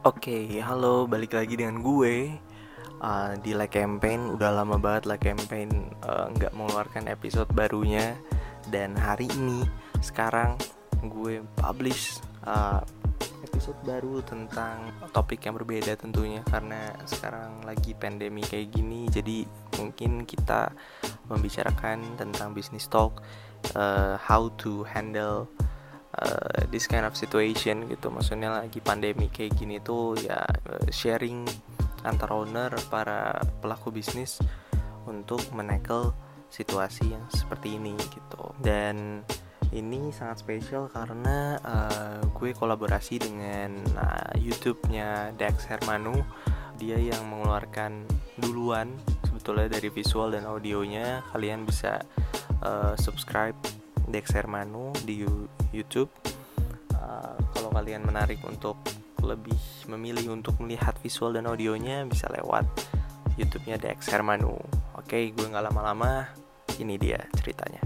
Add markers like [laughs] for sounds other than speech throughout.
Oke, halo, balik lagi dengan gue uh, di Like Campaign. Udah lama banget Like Campaign uh, nggak mengeluarkan episode barunya dan hari ini sekarang gue publish uh, episode baru tentang topik yang berbeda tentunya karena sekarang lagi pandemi kayak gini jadi mungkin kita membicarakan tentang business talk uh, how to handle uh, this kind of situation gitu. Maksudnya lagi pandemi kayak gini tuh ya uh, sharing antara owner para pelaku bisnis untuk menekel situasi yang seperti ini gitu. Dan ini sangat spesial karena uh, gue kolaborasi dengan uh, YouTube-nya Dex Hermanu. Dia yang mengeluarkan duluan sebetulnya dari visual dan audionya. Kalian bisa uh, subscribe Dex Hermanu di YouTube. Uh, kalau kalian menarik untuk lebih memilih untuk melihat visual dan audionya bisa lewat YouTube-nya Dex Hermanu. Oke, gue nggak lama-lama. Ini dia ceritanya.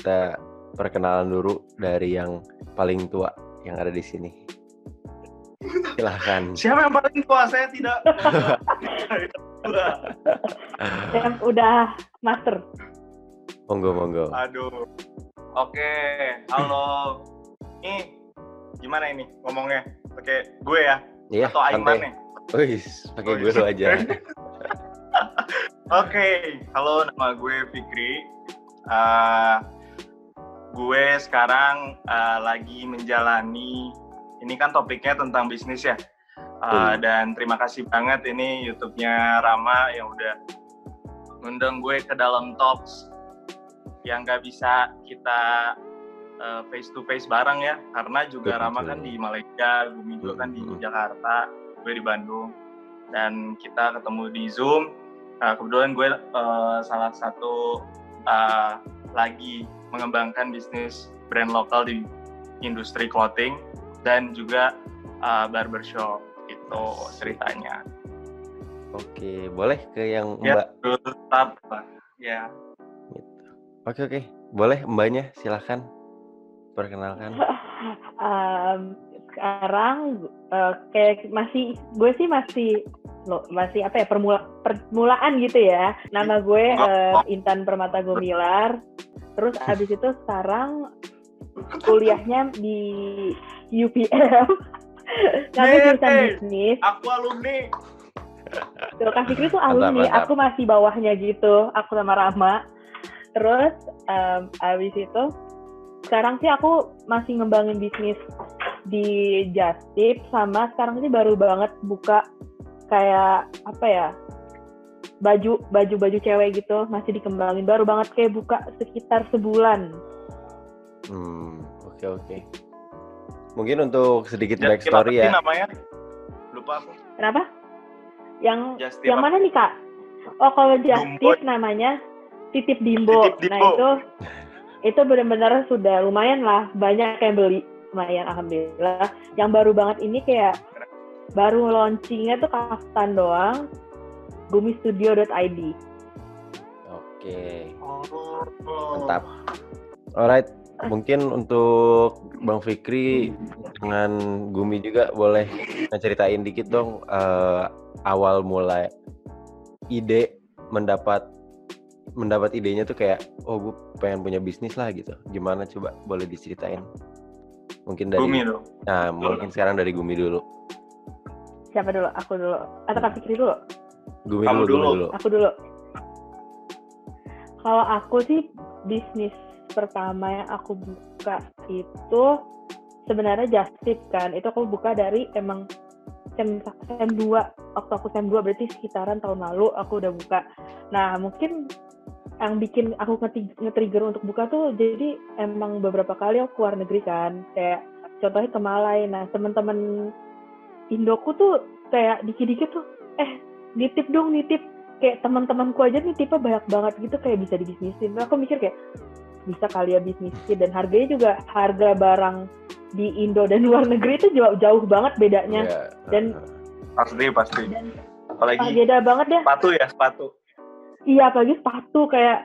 Kita perkenalan dulu dari yang paling tua yang ada di sini. Silahkan. Siapa yang paling tua? Saya tidak. [laughs] yang udah master. Monggo, monggo. Aduh. Oke, halo. Ini gimana ini ngomongnya? Pakai gue ya? Iya, Atau Aiman nih? Wih, pakai gue lo aja. [laughs] Oke, halo nama gue Fikri. Uh, gue sekarang uh, lagi menjalani ini kan topiknya tentang bisnis ya uh, dan terima kasih banget ini YouTube-nya Rama yang udah ngundang gue ke dalam talks yang gak bisa kita uh, face to face bareng ya karena juga Betul. Rama kan di Malaysia, Gumi juga kan di Hmm. Jakarta, gue di Bandung dan kita ketemu di Zoom. Nah, kebetulan gue uh, salah satu uh, lagi mengembangkan bisnis brand lokal di industri clothing dan juga uh, barbershop itu ceritanya. Oke, boleh ke yang Ya, Mbak. tetap. Ya, Oke, oke. Boleh Mbaknya, silahkan perkenalkan. [laughs] Um, sekarang uh, kayak masih gue sih masih lo masih apa ya permula, permulaan gitu ya. Nama gue uh, Intan Permata Gumilar. Terus abis itu sekarang kuliahnya di UPM. [laughs] Kami jurusan bisnis. aku alumni. Tuh, Kak Fikri tuh Mantap, alumni, mantap. aku masih bawahnya gitu, aku sama Rama. Terus um, abis itu sekarang sih aku masih ngembangin bisnis di Just Tip sama sekarang sih baru banget buka kayak apa ya baju baju baju cewek gitu masih dikembangin baru banget kayak buka sekitar sebulan Hmm, oke, oke. Mungkin untuk sedikit Just backstory sih ya. namanya? Lupa aku. kenapa yang Just Tip yang mana nih kak oh kalau Just Dumbo. Tip namanya titip Dimbo. Titip Dimbo. nah itu itu benar-benar sudah lumayan lah banyak yang beli lumayan alhamdulillah yang baru banget ini kayak baru launchingnya tuh kaftan doang gumistudio.id Oke. Oh, Mantap. Alright, mungkin untuk Bang Fikri dengan Gumi juga boleh ceritain dikit dong eh, awal mulai ide mendapat mendapat idenya tuh kayak oh gue pengen punya bisnis lah gitu. Gimana coba boleh diceritain? Mungkin dari Bumi dong. Nah, mungkin sekarang dari Gumi dulu. siapa dulu aku dulu atau kak Fikri dulu Gumi Kamu dulu, Gumi dulu. dulu. aku dulu kalau aku sih bisnis pertama yang aku buka itu sebenarnya just tip kan itu aku buka dari emang sem sem 2 waktu aku sem 2 berarti sekitaran tahun lalu aku udah buka nah mungkin yang bikin aku nge- nge-trigger untuk buka tuh jadi emang beberapa kali aku keluar negeri kan kayak contohnya ke Malai nah teman-teman Indoku tuh kayak dikit-dikit tuh eh nitip dong nitip kayak teman-temanku aja nih tipe banyak banget gitu kayak bisa dibisnisin. Terus aku mikir kayak bisa kali ya bisnisin dan harganya juga harga barang di Indo dan luar negeri itu jauh, jauh banget bedanya Iya, Dan-. Pasti pasti. dan Apalagi beda banget deh sepatu ya sepatu. Iya apalagi sepatu kayak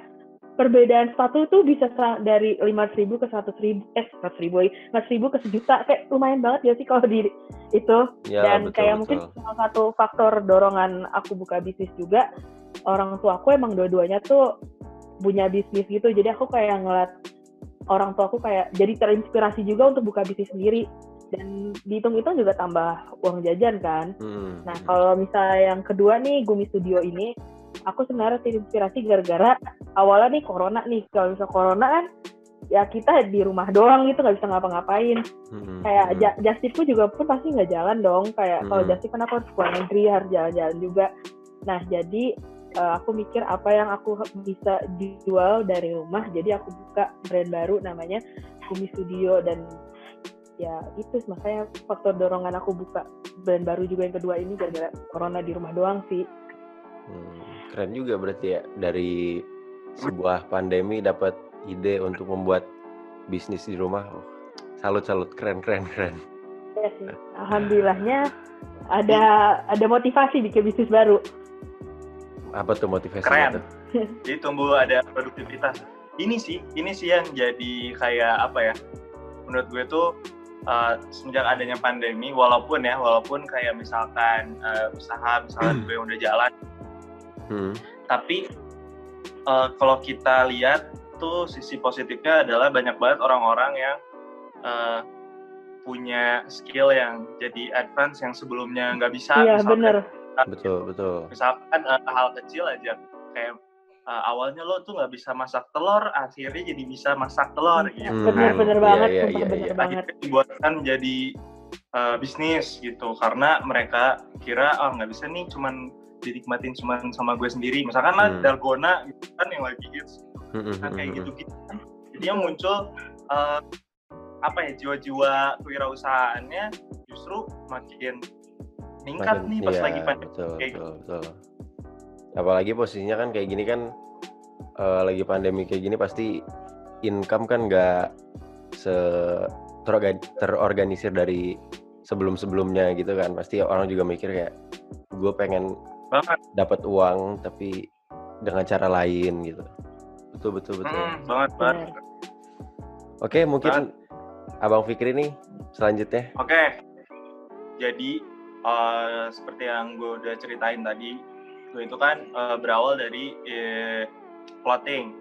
perbedaan sepatu itu bisa sa- dari lima ribu ke seratus ribu eh seratus ribu lima ribu ke sejuta kayak lumayan banget ya sih kalau di itu Ya, dan betul, kayak betul. mungkin salah satu faktor dorongan aku buka bisnis juga orang tua aku emang dua-duanya tuh punya bisnis gitu jadi aku kayak ngeliat orang tua aku kayak jadi terinspirasi juga untuk buka bisnis sendiri dan dihitung-hitung juga tambah uang jajan kan Hmm. Nah, kalau misalnya yang kedua nih, Gumi Studio ini, aku sebenarnya terinspirasi gara-gara awalnya nih corona nih. Kalau misal corona kan, ya kita di rumah doang gitu, nggak bisa ngapa-ngapain. Hmm, Kayak hmm. ja- Justipku juga pun pasti nggak jalan dong. Kayak kalau Hmm. Justip kan aku harus keluar negeri, harus jalan-jalan juga. Nah, jadi eh, aku mikir apa yang aku bisa jual dari rumah. Jadi aku buka brand baru namanya Gumi Studio dan ya itu makanya faktor dorongan aku buka brand baru juga yang kedua ini gara-gara corona di rumah doang sih. Hmm, keren juga berarti ya dari sebuah pandemi dapat ide untuk membuat bisnis di rumah. Oh, salut salut keren keren keren. Ya sih. Alhamdulillahnya ada ada motivasi bikin bisnis baru. Apa tuh motivasinya Keren. tuh? [laughs] Jadi tumbuh ada produktivitas. Ini sih, ini sih yang jadi kayak apa ya? Menurut gue tuh uh, semenjak adanya pandemi, walaupun ya, walaupun kayak misalkan uh, usaha misalkan [clears throat] gue udah jalan, Hmm. tapi uh, kalau kita lihat tuh sisi positifnya adalah banyak banget orang-orang yang uh, punya skill yang jadi advance yang sebelumnya nggak bisa. Iya bener. Betul betul. misalkan eh, hal kecil aja kayak eh, awalnya lo tuh nggak bisa masak telur akhirnya jadi bisa masak telur gitu Hmm, Bener kan. bener iya, banget, iya, sumpah iya, bener iya. banget. akhirnya dibuatkan menjadi eh, bisnis gitu karena mereka kira oh nggak bisa nih cuman dinikmatin cuman sama gue sendiri misalkan lah Hmm. dalgona gitu kan yang lagi hits Hmm, hmm, kan hmm, kayak hmm. gitu gitu kan jadi yang muncul eh, apa ya jiwa-jiwa kewirausahaannya justru makin meningkat Makin- nih pas iya, lagi pandemi betul, kayak betul, betul. Apalagi posisinya kan kayak gini kan eh, lagi pandemi kayak gini pasti income kan nggak se terorga- terorganisir dari sebelum-sebelumnya gitu kan. Pasti orang juga mikir kayak gue pengen banget dapat uang tapi dengan cara lain gitu. Betul betul betul. Hmm, banget banget. Oke, mungkin Abang Fikri nih selanjutnya. Oke, jadi eh, seperti yang gue udah ceritain tadi, gue itu kan eh, berawal dari eh, clothing.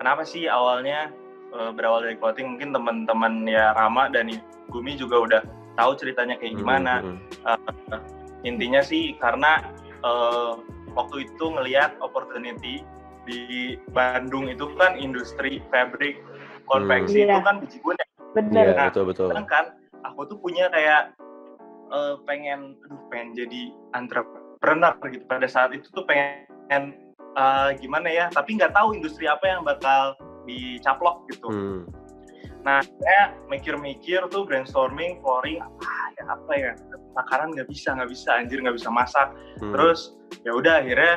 Kenapa sih awalnya eh, berawal dari clothing? Mungkin teman-teman ya Rama dan Gumi juga udah tahu ceritanya kayak gimana. Hmm, hmm, Intinya sih karena eh, waktu itu ngelihat opportunity di Bandung itu kan industri fabric konveksi Hmm. itu Iya. kan biji gue Bener. Iya, Nah, betul betul. kan aku tuh punya kayak eh, pengen aduh pengen jadi entrepreneur gitu pada saat itu tuh pengen eh, gimana ya tapi nggak tahu industri apa yang bakal dicaplok gitu Hmm, nah saya mikir-mikir tuh brainstorming flooring apa ya apa ya makanan nggak bisa nggak bisa anjir nggak bisa masak hmm. terus ya udah akhirnya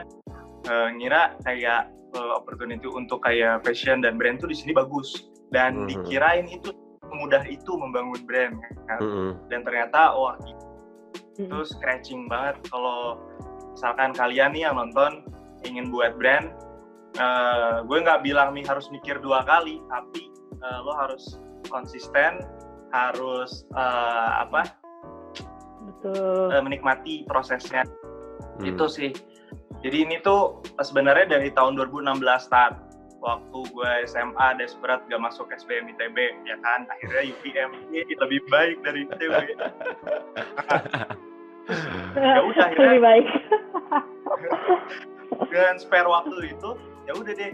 eh, ngira kayak eh, opportunity untuk kayak fashion dan brand tuh di sini bagus dan Mhm. dikirain itu mudah itu membangun brand kan Hmm, hmm. dan ternyata wah itu Mm-mm. scratching banget kalau misalkan kalian nih yang nonton ingin buat brand eh, gue nggak bilang nih harus mikir dua kali tapi eh, lo harus konsisten harus eh, apa Betul. eh, menikmati prosesnya. Hmm. itu sih. Jadi ini tuh sebenarnya dari tahun 2016 start waktu gue SMA desperate gak masuk SBM ITB ya kan? Akhirnya UPM ini lebih baik dari ITB [laughs] ya udah, akhirnya- Lebih baik. [laughs] dengan spare waktu itu ya udah deh.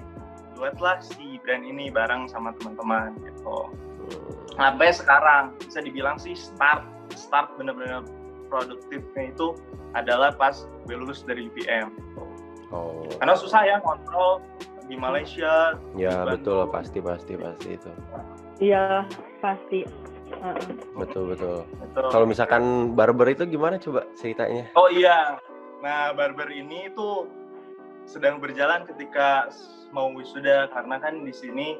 Buatlah si brand ini bareng sama teman-teman gitu. Sampai sekarang bisa dibilang sih start start bener-bener produktifnya itu adalah pas gue lulus dari UPM Oh, karena susah ya kontrol di Malaysia ya Bandung. betul pasti pasti pasti itu. Iya, pasti. Heeh. Betul betul. gitu. Kalau misalkan barber itu gimana coba ceritanya? Oh iya, nah barber ini tuh sedang berjalan ketika mau wisuda karena kan di sini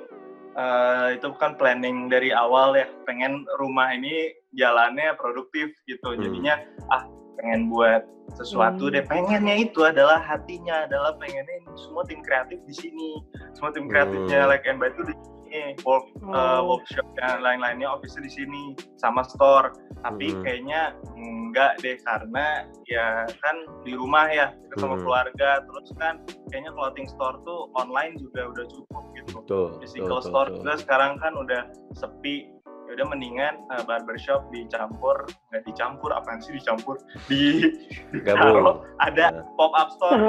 eh, itu kan planning dari awal ya pengen rumah ini jalannya produktif gitu Hmm. jadinya ah pengen buat sesuatu Hmm. deh pengennya itu adalah hatinya adalah pengennya ini semua tim kreatif di sini semua tim kreatifnya Hmm. like and Buy itu di sini work eh, Oh. workshop dan lain-lainnya office di sini sama store tapi Hmm. kayaknya enggak deh karena ya kan di rumah ya kita sama Hmm. keluarga terus kan kayaknya clothing store tuh online juga udah cukup gitu Betul. physical betul, store betul. juga sekarang kan udah sepi ya udah mendingan uh, barbershop dicampur nggak dicampur apaan sih dicampur di Gabung. ada Nah. pop up store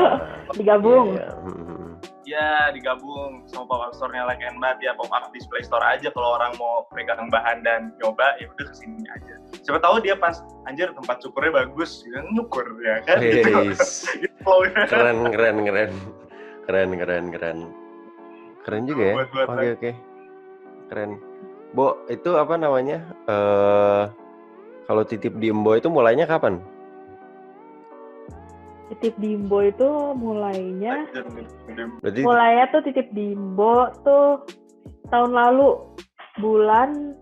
[laughs] Digabung. iya, iya. Hmm, hmm, ya digabung sama pop up store-nya like and Bud ya pop up display store aja kalau orang mau pegang bahan dan nyoba ya udah ke sini aja siapa tahu dia pas anjir tempat cukurnya bagus ya nyukur ya kan gitu. Wis. [laughs] Gitu flow-nya. keren keren keren keren keren keren keren juga ya buat oke lagi. oke keren Bo itu apa namanya eh kalau titip di Embo itu mulainya kapan Titip Dimbo itu mulainya berarti mulainya tuh titip Dimbo tuh tahun lalu bulan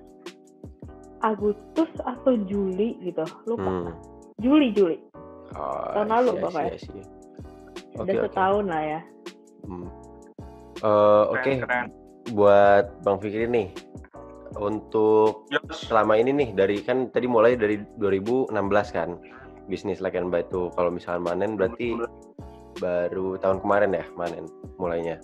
Agustus atau Juli gitu lupa hmm. Juli Juli Oh, Tahun lalu, Bapak ya? I see. udah Oke, oke. setahun lah ya Hmm. Eh, Oke, keren. buat Bang Fikri nih, untuk selama ini nih dari kan tadi mulai dari 2016 kan bisnis like and buy itu kalau misalnya manen berarti baru tahun kemarin ya manen mulainya.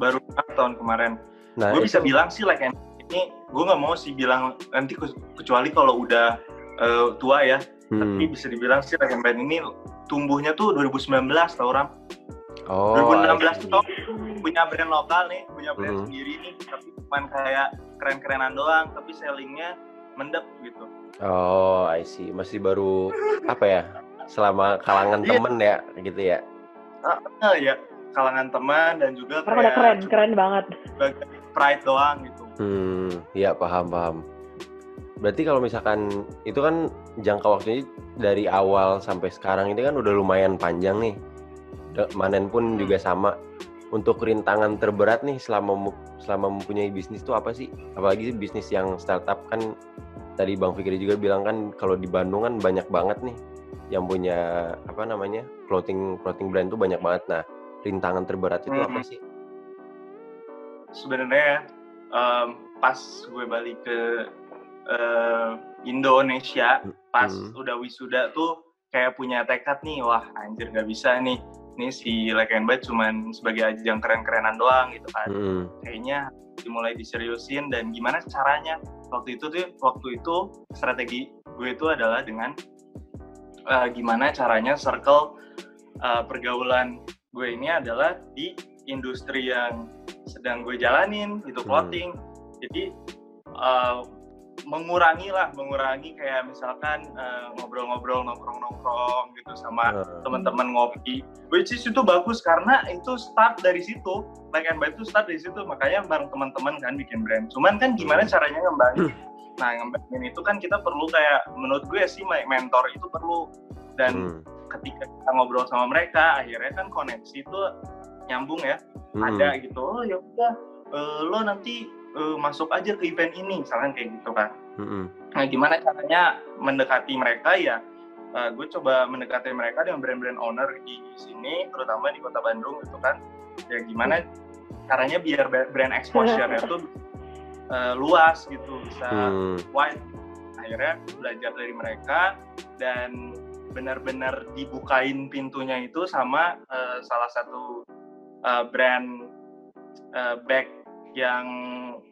baru tahun kemarin Nah gue bisa bilang sih like and ini gue nggak mau sih bilang nanti ke- kecuali kalau udah eh, tua ya hmm. tapi bisa dibilang sih like and Band ini tumbuhnya tuh 2019 tau orang oh, 2016 I tuh see. Punya brand lokal nih punya brand Mhm. sendiri nih tapi cuman kayak keren-kerenan doang tapi sellingnya mendep gitu Oh, I see. Masih baru apa ya? Selama kalangan Iya. temen ya, gitu ya. nah, ya kalangan teman dan juga karena udah keren kayak keren banget sebagai pride doang gitu Hmm, ya paham paham. Berarti kalau misalkan itu kan jangka waktunya dari awal sampai sekarang ini kan udah lumayan panjang nih. Manen pun juga sama. Untuk rintangan terberat nih selama selama mempunyai bisnis itu apa sih? Apalagi bisnis yang startup kan tadi Bang Fikri juga bilang kan kalau di Bandung kan banyak banget nih yang punya apa namanya clothing clothing brand tuh banyak banget. Nah rintangan terberat itu apa Mhm. sih? sebenarnya em, pas gue balik ke eh, Indonesia pas Hmm. udah wisuda tuh kayak punya tekad nih wah anjir nggak bisa nih ini si Like and Bite cuman sebagai ajang keren-kerenan doang gitu kan. Hmm, kayaknya dimulai diseriusin dan gimana caranya? Waktu itu tuh waktu itu strategi gue itu adalah dengan eh, gimana caranya circle eh, pergaulan gue ini adalah di industri yang sedang gue jalanin itu Hmm. clothing jadi eh, mengurangi lah mengurangi kayak misalkan eh, ngobrol-ngobrol nongkrong-nongkrong gitu sama eh, teman-teman ngopi. Which is itu bagus karena itu start dari situ. Like and buy itu start dari situ. Makanya bareng teman-teman kan bikin brand. Cuman kan gimana caranya ngembangin? [clears throat] Nah ngembangin itu kan kita perlu kayak menurut gue sih mentor itu perlu. Dan hmm, ketika kita ngobrol sama mereka akhirnya kan koneksi itu nyambung ya. Hmm. ada gitu. Oh ya udah eh, lo nanti eh, masuk aja ke event ini misalkan kayak gitu kan Hmm, Nah, gimana caranya mendekati mereka ya? eh, gue coba mendekati mereka dengan brand-brand owner di sini, terutama di kota Bandung gitu kan. Ya gimana caranya biar brand exposure-nya [laughs] tuh eh, luas gitu, bisa hmm. wide. Akhirnya belajar dari mereka dan benar-benar dibukain pintunya itu sama eh, salah satu eh, brand eh, bag yang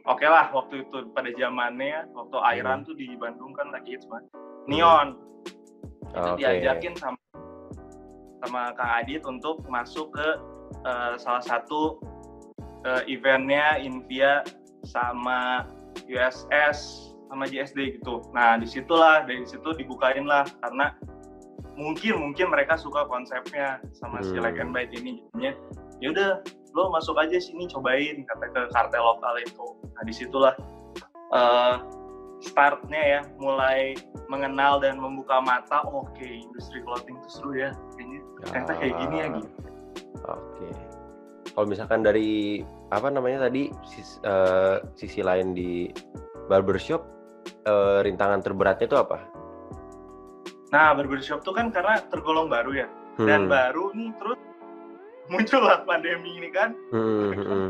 oke lah waktu itu pada zamannya waktu Airan tuh di Bandung kan lagi hits banget. Neon itu Oke. diajakin sama sama Kang Adit untuk masuk ke eh, salah satu eh, eventnya Invia sama USS sama JSD gitu. Nah di situlah dari situ dibukain lah karena mungkin mungkin mereka suka konsepnya sama si Hmm. Like and Bite ini jadinya ya udah lo masuk aja sini cobain kata ke kartel lokal itu. Nah di situlah eh, startnya ya mulai mengenal dan membuka mata oh, oke industri clothing itu seru ya kayaknya ternyata kayak gini ya Ah, gitu Oke. kalau misalkan dari apa namanya tadi sis- eh, sisi lain di barbershop eh, rintangan terberatnya itu apa? Nah, barbershop tuh kan karena tergolong baru ya. Dan Hmm, baru nih terus muncullah pandemi ini kan. hmm, hmm.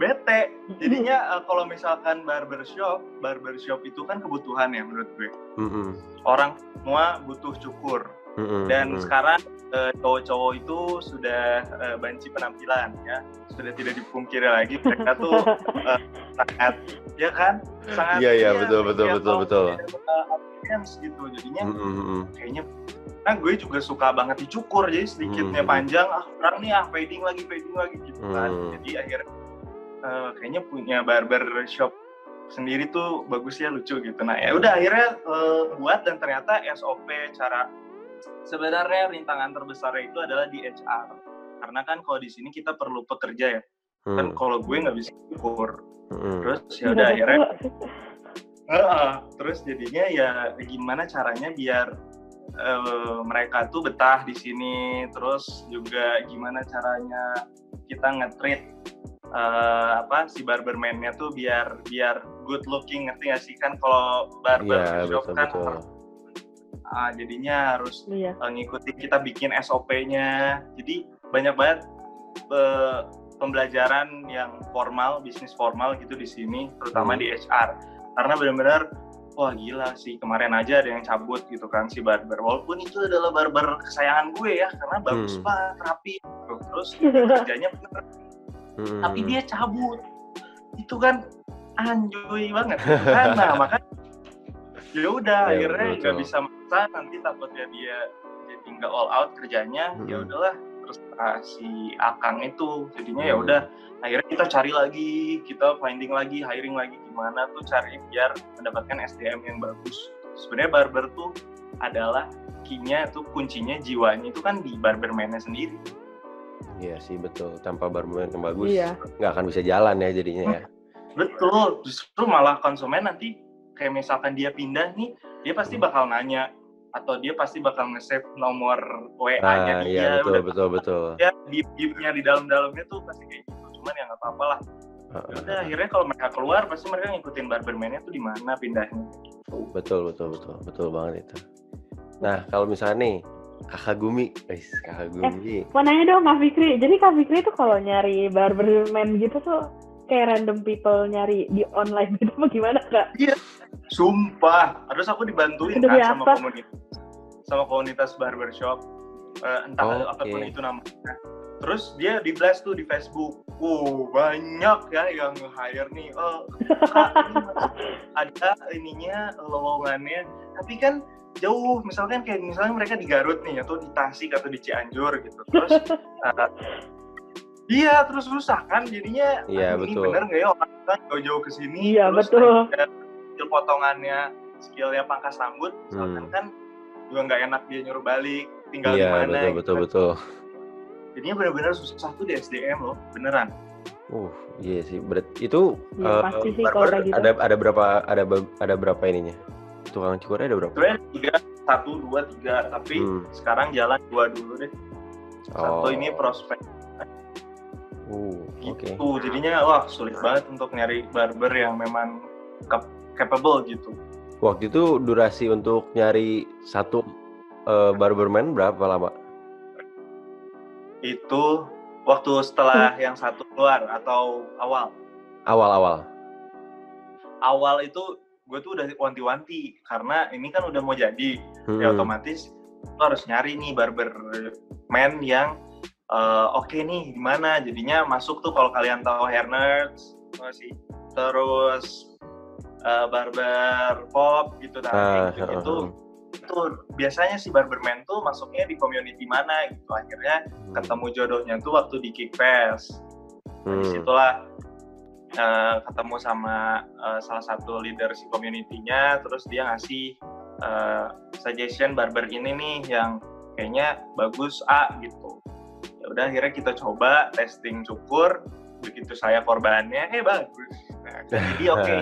Bete. Jadinya eh, kalau misalkan barbershop, barbershop itu kan kebutuhan ya menurut gue. Hmm, hmm, Orang semua butuh cukur. hmm, hmm, Dan sekarang eh, cowok-cowok itu sudah eh, banci penampilan ya. Sudah tidak dipungkiri lagi mereka tuh [laughs] eh, sangat ya kan? Sangat Iya, iya, ya, betul, betul, kayak betul, betul. eh, appearance gitu. Jadinya kayaknya nah gue juga suka banget dicukur jadi sedikitnya Hmm. panjang ah kurang nih ah fading lagi fading lagi gitu kan. Hmm. jadi akhirnya eh, kayaknya punya barber shop sendiri tuh bagus ya lucu gitu. Nah ya udah akhirnya eh, buat dan ternyata SOP cara sebenarnya rintangan terbesarnya itu adalah di HR karena kan kalau di sini kita perlu pekerja ya. Kan Hmm, kalau gue nggak bisa cukur. Hmm. terus ya udah akhirnya Heeh, terus jadinya ya gimana caranya biar eh, mereka tuh betah di sini, terus juga gimana caranya kita nge-treat eh, apa si barberman-nya tuh biar biar good looking ngerti gak sih kan kalau barber Iya, shop betul, kan betul. ah, jadinya harus Iya. eh, ngikutin kita bikin SOP-nya. Jadi banyak banget eh, pembelajaran yang formal, bisnis formal gitu di sini, terutama Hmm. di HR. Karena benar-benar wah gila sih kemarin aja ada yang cabut gitu kan si barber. Walaupun itu adalah barber kesayangan gue ya, karena bagus Hmm. banget, rapi. gitu. Terus [laughs] kerjanya bener, Hmm, tapi dia cabut. Itu kan anjoy banget gitu kan. [laughs] Nah, makanya ya udah Ya, akhirnya nggak bisa maksa nanti takutnya dia jadi nggak all out kerjanya ya Hmm. udahlah terus si Akang itu jadinya ya Hmm. udah akhirnya kita cari lagi kita finding lagi hiring lagi gimana tuh cari biar mendapatkan SDM yang bagus sebenarnya barber tuh adalah kinya tuh kuncinya jiwanya itu kan di barberman-nya sendiri Iya sih betul. Tanpa barberman yang bagus Iya. nggak akan bisa jalan ya jadinya ya. Betul, justru malah konsumen nanti kayak misalkan dia pindah nih, dia pasti Hmm. bakal nanya atau dia pasti bakal nge-save nomor Ah, WA-nya dia. iya betul udah betul betul. Ya, di nya di dalam-dalamnya tuh pasti kayak gitu. Cuman ya nggak apa-apa lah. Ah, ah, Udah ah. akhirnya kalau mereka keluar pasti mereka ngikutin barberman-nya tuh di mana pindahnya. Betul betul betul betul banget itu. Nah kalau misalnya nih kakak Gumi, guys kakak Gumi, Mau nanya dong Kak Fikri. Jadi Kak Fikri tuh kalau nyari barberman gitu tuh kayak random people nyari di online gitu apa gimana Kak? Sumpah, terus aku dibantuin Demi kan sama apa? komunitas sama komunitas barbershop eh, entah Oh, apa pun oke. itu namanya. Terus dia di blast tuh di Facebook. Wow, banyak ya yang nge-hire nih. Oh, Kak, ini ada ininya lowongannya. Tapi kan jauh, misalkan kayak misalnya mereka di Garut nih atau di Tasik atau di Cianjur gitu. Terus [laughs] eh, Iya, terus susah kan jadinya. Iya, ini betul. bener nggak ya orang kan jauh-jauh ke sini. Iya, terus betul. skill potongannya, skillnya pangkas rambut, misalkan Hmm. kan juga nggak enak dia nyuruh balik, tinggal di iya mana. betul gitu betul kan. betul. Jadinya benar-benar susah tuh di SDM loh, beneran. Uh iya sih berat itu Iya, eh, pasti sih kalau kayak gitu. ada ada berapa ada ada berapa ininya? Tukang cukurnya ada berapa? Sebenarnya tiga, satu, dua, tiga, tapi Hmm. sekarang jalan dua dulu deh. Satu Oh. ini prospek Uh, gitu. Jadinya wah sulit banget untuk nyari barber yang memang cap- capable gitu. Waktu itu durasi untuk nyari satu eh, barberman berapa lama? Itu waktu setelah yang satu keluar atau awal. Awal-awal. Awal itu gue tuh udah wanti-wanti karena ini kan udah mau jadi. Hmm. ya otomatis lo harus nyari nih barber man yang eh, oke nih di mana jadinya masuk tuh kalau kalian tahu hair nerds sih? Terus eh, barber pop gitu nah Ah, kayak gitu, itu itu biasanya si barberman tuh masuknya di community mana gitu. Akhirnya ketemu jodohnya tuh waktu di Kickfest. Hmm. di situlah eh, ketemu sama eh, salah satu leader si community-nya. Terus dia ngasih eh, suggestion barber ini nih yang kayaknya bagus A gitu ya udah akhirnya kita coba testing cukur begitu saya korbannya eh bagus nah, jadi [laughs] oke.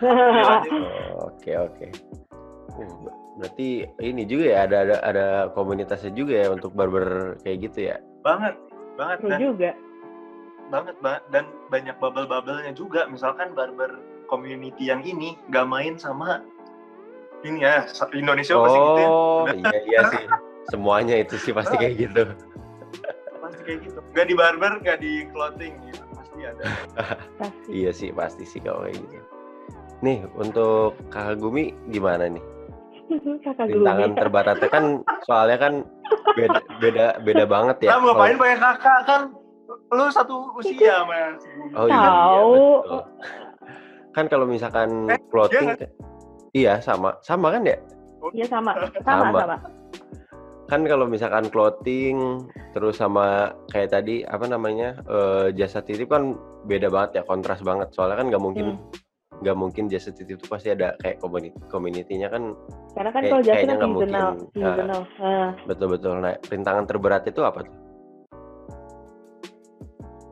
Oh, Oke oke. Ber- berarti ini juga ya ada ada ada komunitasnya juga ya untuk barber kayak gitu ya. banget banget dan juga. banget banget dan banyak bubble-bubblenya juga misalkan barber community yang ini gak main sama ini ya Indonesia pasti gitu ya Oh, iya iya sih. Semuanya itu sih pasti kayak gitu. Pasti kayak gitu gak di barber gak di clothing gitu pasti ada Pasti. Iya sih pasti sih kalau kayak gitu. Nih untuk Kakak Gumi gimana nih? [laughs] Kakak Rintangan terbatasnya kan soalnya kan beda beda beda banget ya. kamu ngapain Kalau- pakai kakak kan lu satu usia sama si Bumi. Oh iya, iya betul. Kan kalau misalkan Eh, clothing iya iya sama sama kan ya? Iya [laughs] sama, sama, Sama. sama. Kan kalau misalkan clothing terus sama kayak tadi apa namanya eh, jasa titip kan beda banget ya kontras banget soalnya kan nggak mungkin Hmm. nggak mungkin jasa titip itu pasti ada kayak community community-nya kan Karena kan Kayak- kalau jasa kan seasonal, mungkin. seasonal. Nah, betul-betul nah rintangan terberat itu apa tuh?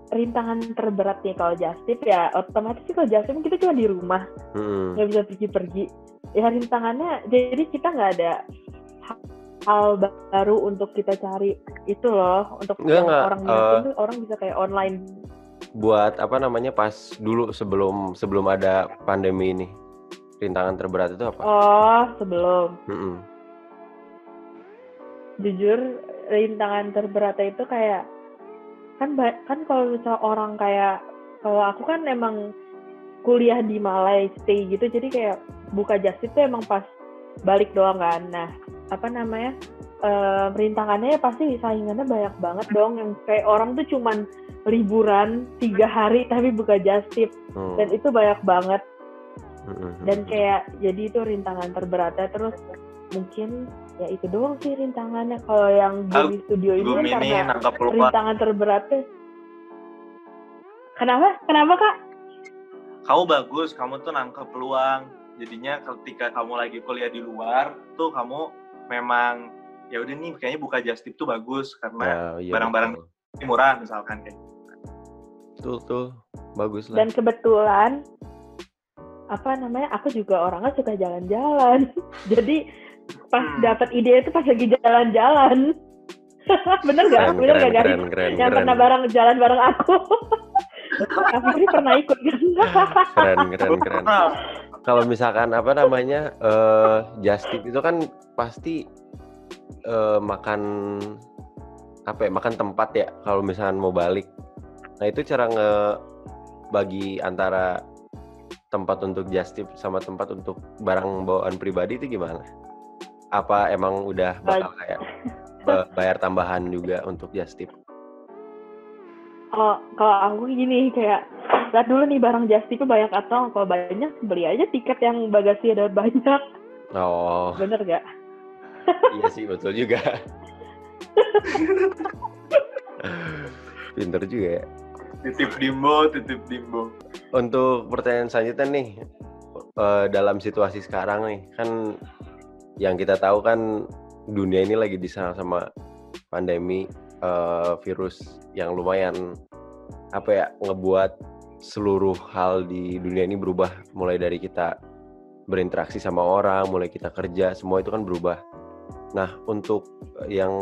rintangan terberat nih kalau just tip ya otomatis sih kalau just tip kita cuma di rumah Hmm. nggak bisa pergi-pergi ya rintangannya jadi kita nggak ada hal baru untuk kita cari itu loh untuk Nggak, orang eh, minat itu orang bisa kayak online buat apa namanya pas dulu sebelum sebelum ada pandemi ini rintangan terberat itu apa? oh sebelum Mm-mm. jujur rintangan terberatnya itu kayak kan kan kalau misal orang kayak kalau aku kan emang kuliah di Malai stay gitu jadi kayak buka just itu emang pas balik doang kan. Nah apa namanya eh, rintangannya ya pasti saingannya banyak banget dong. Yang kayak orang tuh cuman liburan tiga hari tapi buka just tip. Hmm. dan itu banyak banget. Dan kayak jadi itu rintangan terberatnya. Terus mungkin ya itu doang sih rintangannya. Kalau yang di studio ini kan karena rintangan terberatnya. Kenapa? Kenapa kak? Kamu bagus kamu tuh nangkep peluang jadinya ketika kamu lagi kuliah di luar tuh kamu memang ya udah nih kayaknya buka just tip tuh bagus karena Nah, iya, barang-barang- betul. ini murah misalkan kayak Betul tuh bagus lah. dan kebetulan apa namanya aku juga orangnya suka jalan-jalan [laughs] jadi pas Hmm. dapat ide itu pas lagi jalan-jalan [laughs] bener gak keren, bener keren, gak keren, keren, yang keren. pernah bareng jalan bareng aku [laughs] Kak Fikri pernah ikut kan keren, keren, keren. Kalau misalkan apa namanya eh just tip itu kan pasti eh, makan apa ya makan tempat ya kalau misalkan mau balik. Nah itu cara ngebagi antara tempat untuk just tip sama tempat untuk barang bawaan pribadi itu gimana? Apa emang udah bakal kayak ba- bayar tambahan juga untuk just tip? kalau kalau aku gini kayak lihat dulu nih barang just tip banyak atau kalau banyak beli aja tiket yang bagasi ada banyak Oh bener gak iya sih betul juga. Pinter juga ya. titip dimbo titip dimbo Untuk pertanyaan selanjutnya nih, eh, dalam situasi sekarang nih, kan yang kita tahu kan dunia ini lagi diserang sama pandemi eh, virus yang lumayan apa ya ngebuat seluruh hal di dunia ini berubah mulai dari kita berinteraksi sama orang, mulai kita kerja, semua itu kan berubah. Nah, untuk yang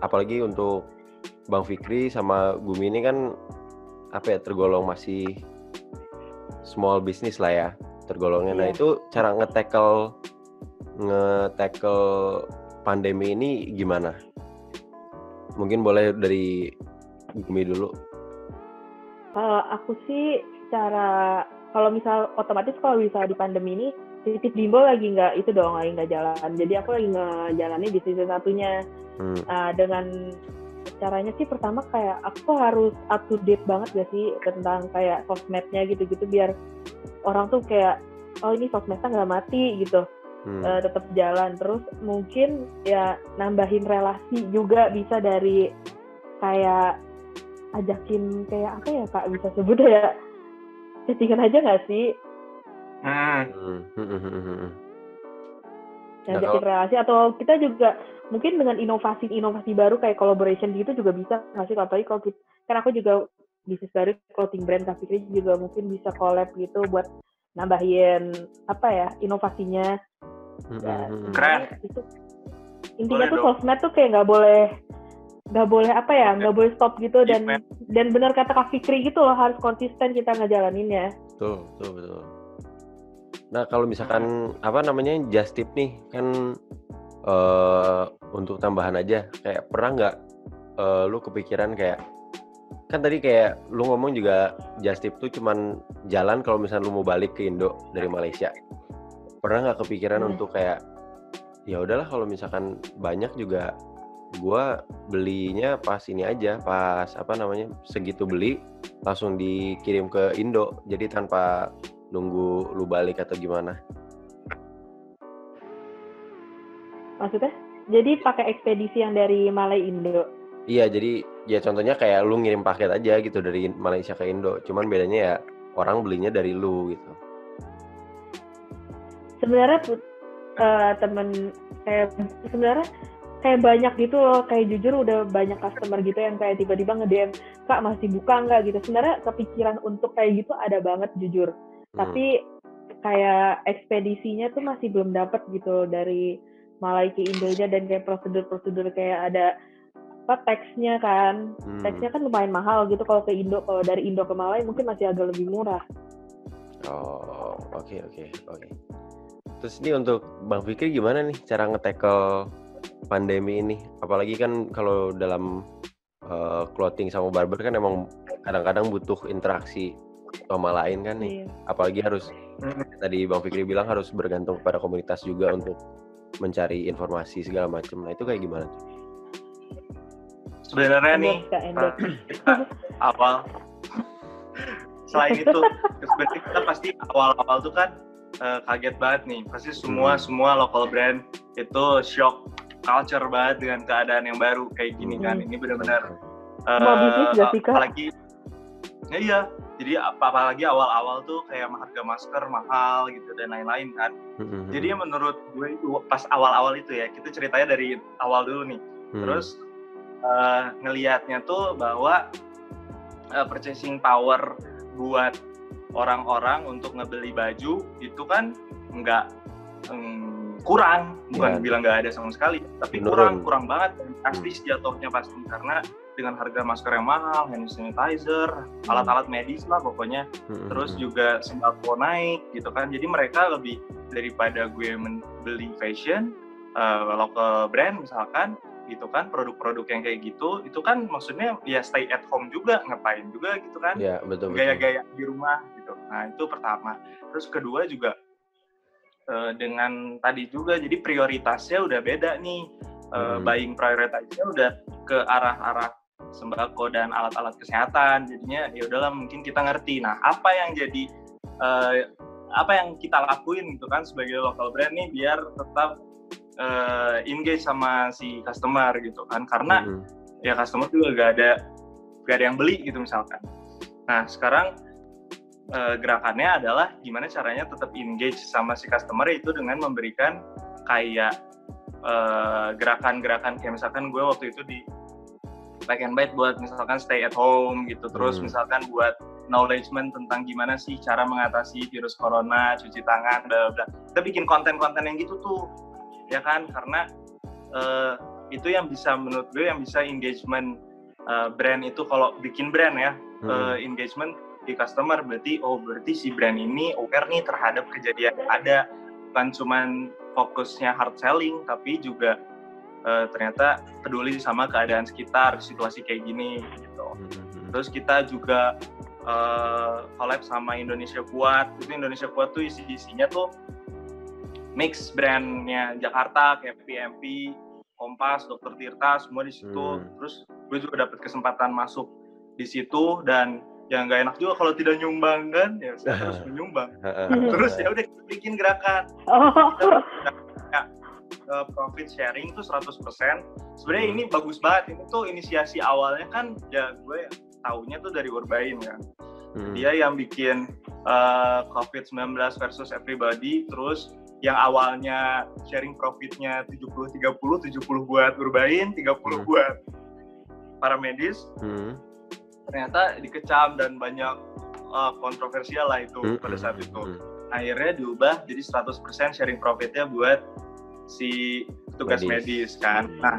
apalagi untuk Bang Fikri sama Gumi ini kan apa ya tergolong masih small business lah ya tergolongnya. Nah Iya. itu cara nge-tackle nge-tackle pandemi ini gimana? Mungkin boleh dari Gumi dulu. Kalau aku sih cara kalau misal otomatis kalau misal di pandemi ini titip dimbo lagi nggak itu dong lagi nggak jalan jadi aku lagi ngejalanin di season satunya Hmm. Nah, dengan caranya sih pertama kayak aku harus up to date banget gak sih tentang kayak sosmednya gitu-gitu biar orang tuh kayak oh ini sosmednya nggak mati gitu Hmm. eh, tetap jalan terus mungkin ya nambahin relasi juga bisa dari kayak ajakin kayak apa ya kak bisa sebut ya chattingan aja nggak sih hmm. Hmm, hmm, hmm, hmm, hmm. Nah, relasi atau kita juga mungkin dengan inovasi-inovasi baru kayak collaboration gitu juga bisa nggak sih apalagi kalau kita, kan aku juga bisnis baru clothing brand Fikri juga mungkin bisa collab gitu buat nambahin apa ya inovasinya Hmm, Ya. Keren. itu intinya Boleh tuh dong. sosmed tuh kayak nggak boleh nggak boleh apa ya nggak boleh stop gitu dan Event. dan benar kata Kak Fikri gitu loh harus konsisten kita ngejalaninnya Betul, betul, betul. Nah, kalau misalkan apa namanya just tip nih kan eh untuk tambahan aja kayak pernah nggak eh, lu kepikiran kayak kan tadi kayak lu ngomong juga just tip tuh cuman jalan kalau misalnya lu mau balik ke Indo dari Malaysia. Pernah nggak kepikiran Hmm. untuk kayak ya udahlah kalau misalkan banyak juga gua belinya pas ini aja, pas apa namanya segitu beli langsung dikirim ke Indo jadi tanpa nunggu lu balik atau gimana. Maksudnya? Jadi pakai ekspedisi yang dari Malai Indo? Iya jadi ya contohnya kayak lu ngirim paket aja gitu dari Malaysia ke Indo cuman bedanya ya orang belinya dari lu gitu. Sebenarnya eh, temen kayak sebenarnya kayak banyak gitu loh kayak jujur udah banyak customer gitu yang kayak tiba-tiba nge-DM kak masih buka nggak? gitu. Sebenarnya kepikiran untuk kayak gitu ada banget jujur. Hmm. tapi kayak ekspedisinya tuh masih belum dapat gitu dari Malai ke Indonya dan kayak prosedur-prosedur kayak ada apa teksnya kan. Hmm. teksnya kan lumayan mahal gitu kalau ke Indo kalau dari Indo ke Malai mungkin masih agak lebih murah. Oh oke oke oke. Terus ini untuk Bang Fikri gimana nih cara nge-tackle pandemi ini apalagi kan kalau dalam uh, clothing sama barber kan emang kadang-kadang butuh interaksi sama lain kan nih Iya. apalagi harus tadi Bang Fikri bilang harus bergantung kepada komunitas juga untuk mencari informasi segala macam. Nah itu kayak gimana? tuh? Sebenarnya nih Kak, endorse. kita awal selain itu sebenarnya kita pasti awal-awal tuh kan eh, kaget banget nih pasti semua Hmm. semua local brand itu shock culture banget dengan keadaan yang baru kayak gini kan. Hmm. ini benar-benar Semua eh, apalagi ya iya jadi apa apalagi awal-awal tuh kayak harga masker mahal gitu dan lain-lain kan. Hmm, jadi menurut gue itu pas awal-awal itu ya kita ceritanya dari awal dulu nih. Hmm, Terus eh, ngelihatnya tuh bahwa eh, purchasing power buat orang-orang untuk ngebeli baju itu kan nggak mm, kurang, bukan Ya. bilang nggak ada sama sekali, tapi Menurun. kurang kurang banget. Dan drastis jatuhnya pasti karena dengan harga masker yang mahal, hand sanitizer, alat-alat medis lah pokoknya. Hmm, terus hmm, juga sembako naik gitu kan. Jadi mereka lebih daripada gue membeli fashion eh, local brand misalkan gitu kan produk-produk yang kayak gitu itu kan maksudnya ya stay at home juga ngapain juga gitu kan. Ya betul betul. gaya-gaya di rumah gitu. Nah itu pertama. Terus kedua juga eh, dengan tadi juga. Jadi prioritasnya udah beda nih. Eh, Hmm. buying prioritasnya udah ke arah-arah sembako dan alat-alat kesehatan. Jadinya ya udahlah mungkin kita ngerti. Nah apa yang jadi eh, apa yang kita lakuin gitu kan sebagai local brand nih biar tetap eh, engage sama si customer gitu kan. Karena Hmm, ya customer juga gak ada gak ada yang beli gitu misalkan. Nah sekarang eh, gerakannya adalah gimana caranya tetap engage sama si customer itu dengan memberikan kayak eh, gerakan-gerakan. Kayak misalkan gue waktu itu di Back and Bite buat misalkan stay at home gitu. Terus Hmm. misalkan buat knowledgement tentang gimana sih cara mengatasi virus corona cuci tangan bla bla. Kita bikin konten-konten yang gitu tuh ya kan? Karena eh, itu yang bisa menurut gue yang bisa engagement eh, brand itu. Kalau bikin brand ya hmm, eh, engagement di customer berarti oh berarti si brand ini aware nih terhadap kejadian yang ada. Bukan cuman fokusnya hard selling tapi juga eh, ternyata peduli sama keadaan sekitar situasi kayak gini gitu. Hmm, terus kita juga eh, collab sama Indonesia Kuat. Itu Indonesia Kuat tuh isi isinya tuh mix brandnya Jakarta kayak PMP Kompas Dokter Tirta semua di situ. Hmm. terus gue juga dapat kesempatan masuk di situ dan yang nggak enak juga kalau tidak nyumbang kan ya saya harus menyumbang. Terus ya udah kita bikin gerakan. Oh, ya, eh, profit sharing tuh 100% sebenarnya Hmm. ini bagus banget. Ini tuh inisiasi awalnya kan ya gue taunya tuh dari Urbain kan Hmm, dia yang bikin eh, COVID-19 versus everybody. Terus yang awalnya sharing profitnya 70 30 70 buat Urbain 30 Hmm. buat para medis. Hmm, ternyata dikecam dan banyak eh, kontroversial lah itu hmm, pada saat hmm, itu hmm. akhirnya diubah jadi 100% sharing profitnya buat si tugas Medis. medis, kan. Hmm. Nah,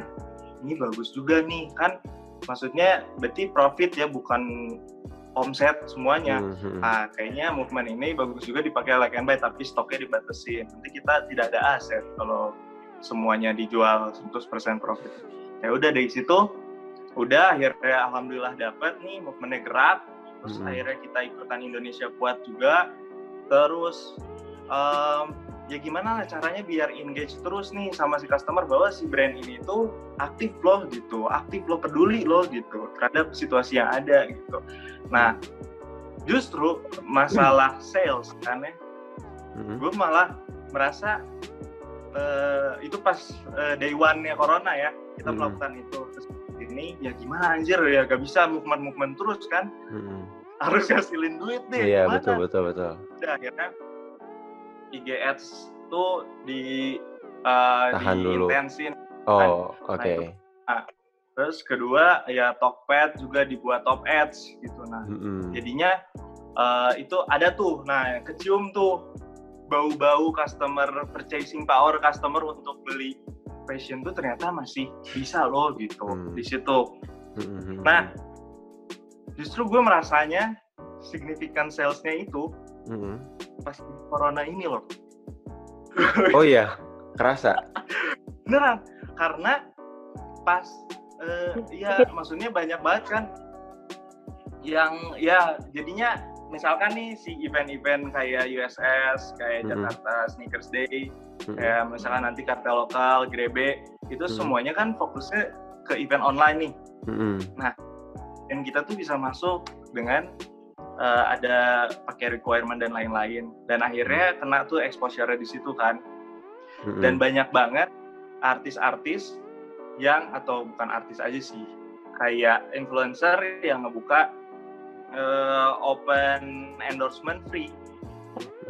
ini bagus juga nih kan maksudnya berarti profit ya bukan omset semuanya Hmm, hmm. Nah, kayaknya movement ini bagus juga dipakai like and buy, tapi stoknya dibatasin. Nanti kita tidak ada aset kalau semuanya dijual 100% profit. Ya udah dari situ, udah akhirnya alhamdulillah dapat nih movementnya gerak. Terus Mm-mm. akhirnya kita ikutan Indonesia kuat juga. Terus em, ya gimana lah caranya biar engage terus nih sama si customer bahwa si brand ini tuh aktif loh gitu, aktif loh peduli loh gitu terhadap situasi yang ada gitu. Nah justru masalah sales kan ya, Hmm. gue malah merasa eh, itu pas eh, day one-nya corona ya kita melakukan itu ini ya gimana anjir ya gak bisa movement movement terus kan Hmm. harus ngasilin duit deh Iya gimana? betul betul betul. udah akhirnya IG Ads tuh di uh, Tahan dulu. diintensin. Oh oke. itu. Terus kedua ya Tokped juga dibuat top ads gitu. Nah Hmm. jadinya uh, itu ada tuh, nah kecium tuh bau-bau customer purchasing power customer untuk beli fashion tuh ternyata masih bisa loh gitu Hmm. di situ. Hmm. Nah justru gue merasanya signifikan salesnya itu Hmm. pas corona ini loh. Oh iya kerasa. beneran karena pas eh, ya maksudnya banyak banget kan yang ya jadinya misalkan nih si event-event kayak USS kayak Mhm. Jakarta Sneakers Day Hmm. kayak misalkan nanti kartel lokal Grebe itu Mhm. semuanya kan fokusnya ke event online nih Hmm. dan kita tuh bisa masuk dengan eh, ada pakai requirement dan lain-lain dan akhirnya kena tuh exposure di situ kan Hmm. dan banyak banget artis-artis yang atau bukan artis aja sih kayak influencer yang ngebuka eh, open endorsement free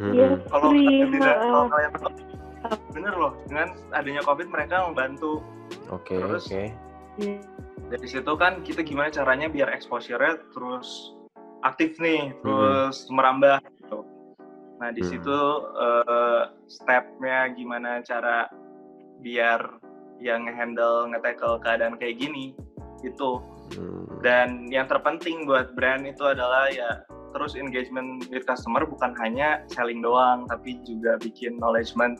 Hmm. Iya, kalau tidak kalau kalian bener loh dengan adanya covid mereka membantu Oke Terus? oke. Iya. dari situ kan kita gimana caranya biar exposure-nya terus aktif nih terus merambah gitu nah di Hmm. situ eh, stepnya gimana cara biar yang handle nge-tackle keadaan kayak gini itu Hmm. dan yang terpenting buat brand itu adalah ya terus engagement with customer bukan hanya selling doang tapi juga bikin knowledgement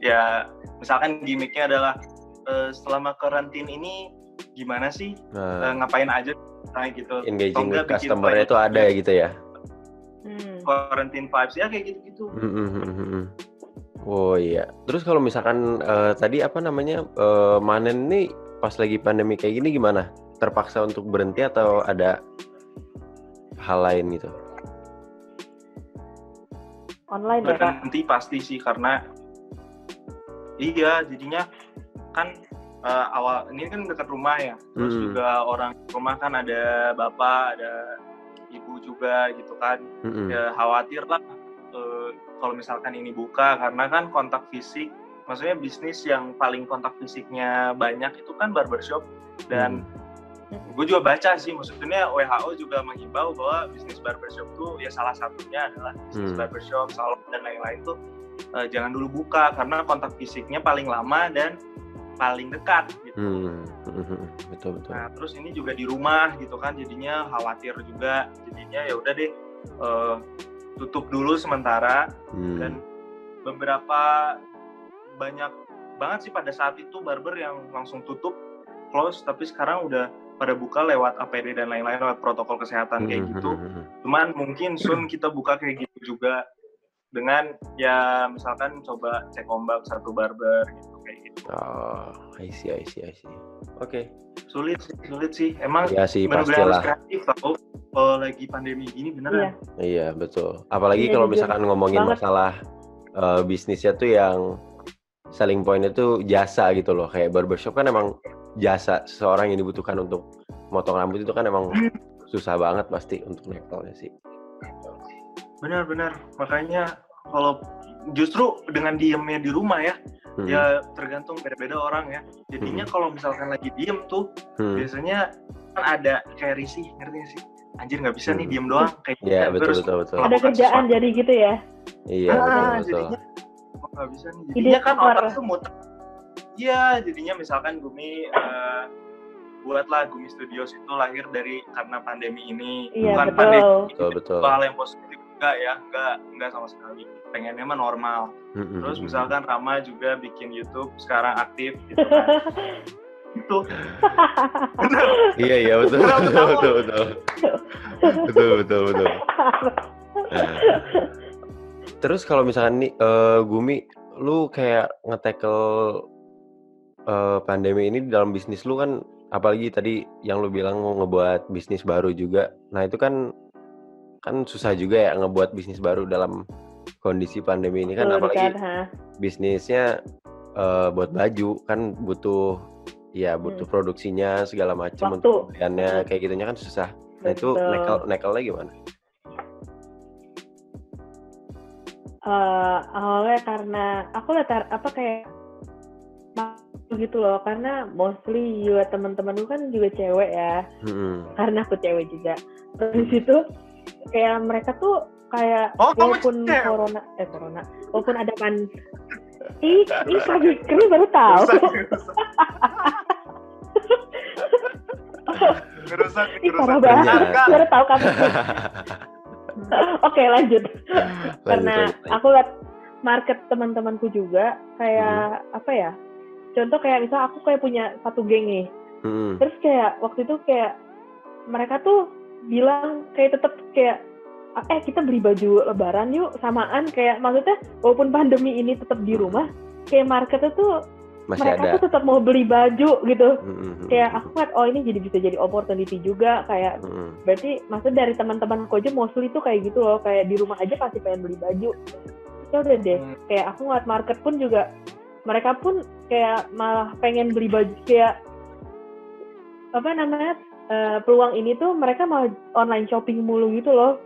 ya misalkan gimmicknya adalah eh, selama karantin ini gimana sih Nah, Eh, ngapain aja kayak gitu engaging with customer itu ada ya gitu ya. Hmm. quarantine vibes ya kayak gitu-gitu Hmm. Oh iya. Terus kalau misalkan eh, tadi apa namanya eh, Manen nih pas lagi pandemi kayak gini gimana? Terpaksa untuk berhenti atau ada hal lain gitu? Online ya berhenti pasti sih karena iya jadinya kan eh, awal ini kan dekat rumah ya terus Mm-mm. juga orang rumah kan ada bapak ada ibu juga gitu kan Mm-mm. ya khawatir lah eh, kalau misalkan ini buka karena kan kontak fisik maksudnya bisnis yang paling kontak fisiknya banyak itu kan barbershop dan gue juga baca sih maksudnya WHO juga menghimbau bahwa bisnis barbershop tuh ya salah satunya adalah bisnis Hmm. barbershop, salon dan lain-lain tuh eh, jangan dulu buka karena kontak fisiknya paling lama dan paling dekat gitu. Hmm, hmm, hmm, betul betul. Nah terus ini juga di rumah gitu kan jadinya khawatir juga jadinya ya udah deh eh, tutup dulu sementara Hmm, dan beberapa banyak banget sih pada saat itu barber yang langsung tutup close tapi sekarang udah pada buka lewat APD dan lain-lain lewat protokol kesehatan kayak hmm, gitu. hmm, hmm, Cuman mungkin soon kita buka kayak gitu juga dengan ya misalkan coba cek ombak satu barber gitu kayak gitu. Oh, I see, I see, I see. Oke. Sulit sih, sulit sih. Emang Ya sih benar-benar harus kreatif tau. Kalau lagi pandemi gini Iya. beneran. Iya betul. Apalagi Iya, kalau misalkan ngomongin banget. masalah eh, bisnisnya tuh yang selling point itu jasa gitu loh. Kayak barbershop kan emang jasa seseorang yang dibutuhkan untuk motong rambut itu kan emang susah banget pasti untuk levelnya sih. Benar-benar. Makanya kalau justru dengan diemnya di rumah ya, Hmm, ya tergantung beda-beda orang ya. Jadinya kalau misalkan lagi diem tuh hmm. biasanya kan ada kayak risih, ngerti gak sih? Anjir nggak bisa nih Hmm. diem doang kayak Iya gitu. betul Terus betul betul. Ada kerjaan sesuatu. jadi gitu ya. Iya Ah, betul betul. jadinya oh, nggak bisa nih. Ide Jadinya kan otak tuh muter iya jadinya misalkan Gumi eh, buatlah Gumi Studios itu lahir dari karena pandemi ini Iya, bukan betul. pandemi Betul, betul. hal yang positif enggak ya enggak enggak sama sekali pengennya mah normal Mm-mm. terus misalkan Rama juga bikin YouTube sekarang aktif gitu kan [laughs] itu [laughs] Iya iya betul betul betul betul betul betul [laughs] betul. Nah. Terus kalau misalkan nih eh, Gumi, lu kayak nge-tackle eh, pandemi ini dalam bisnis lu kan, apalagi tadi yang lu bilang mau ngebuat bisnis baru juga. Nah itu kan kan susah juga ya ngebuat bisnis baru dalam kondisi pandemi ini kan, Betul apalagi kan, bisnisnya eh, buat baju kan butuh ya butuh produksinya segala macam untuk pembeliannya kayak gitunya kan susah. Nah itu nekel nekelnya gimana? Eh, awalnya karena aku lihat apa kayak gitu loh karena mostly juga teman-temanku kan juga cewek ya. Hmm. karena aku cewek juga. Terus di situ kayak mereka tuh kayak Oh, kamu walaupun corona eh corona. Walaupun ada pan ih ih Kak Fikri baru tahu? Ngerusak [laughs] ih ngerusak parah banget. Baru tahu Fikri [laughs] oke lanjut. Karena aku lihat market teman-temanku juga kayak apa ya contoh kayak misal aku kayak punya satu geng nih. Hmm. terus kayak waktu itu kayak mereka tuh bilang kayak tetap kayak eh kita beli baju lebaran yuk samaan. Kayak maksudnya walaupun pandemi ini tetap di rumah kayak marketnya tuh masih mereka ada. tuh tetap mau beli baju gitu. Hmm, hmm, kayak aku ngeliat oh ini jadi bisa jadi opportunity juga. Kayak hmm, berarti maksudnya dari teman-temanku aja mostly tuh kayak gitu loh. Kayak di rumah aja pasti pengen beli baju. Ya udah deh. Hmm. kayak aku ngeliat market pun juga mereka pun kayak malah pengen beli baju kayak apa namanya eh, peluang ini tuh mereka malah online shopping mulu gitu loh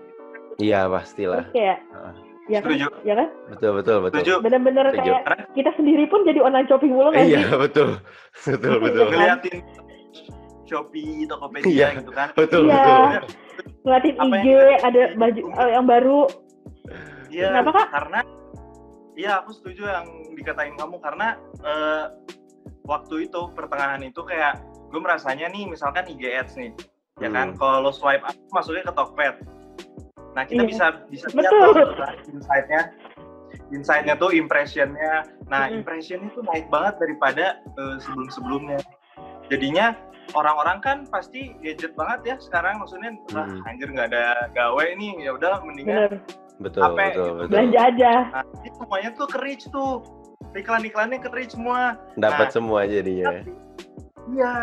Iya pastilah. terus kayak Heeh. ya kan Setuju. ya kan Betul betul betul. setuju Setuju. kayak Karena kita sendiri pun jadi online shopping mulu nggak Iya sih betul [laughs] betul betul ngeliatin Shopee, Tokopedia Iya. gitu kan. betul Iya. betul. ngeliatin IG yang- ada baju eh, yang baru Iya. Kenapa, Kak? Karena iya aku setuju yang dikatain kamu karena eh, waktu itu pertengahan itu kayak gue merasanya nih misalkan IG Ads nih, ya kan? Hmm. Kalau lo swipe up masuknya ke Tokped. Nah kita Iya. bisa bisa lihat tuh kan, insight-nya. Insight-nya tuh impression-nya. Nah Mm-mm. impression itu naik banget daripada eh, sebelum-sebelumnya. Jadinya orang-orang kan pasti gadget banget ya sekarang maksudnya wah Hmm. anjir nggak ada gawe nih ya udah mendingan bener Betul Apa- betul betul. belanja aja Nah, semuanya tuh ke reach tuh. Iklan-iklannya ke reach semua. Dapat Nah, semua jadinya. Tapi, iya,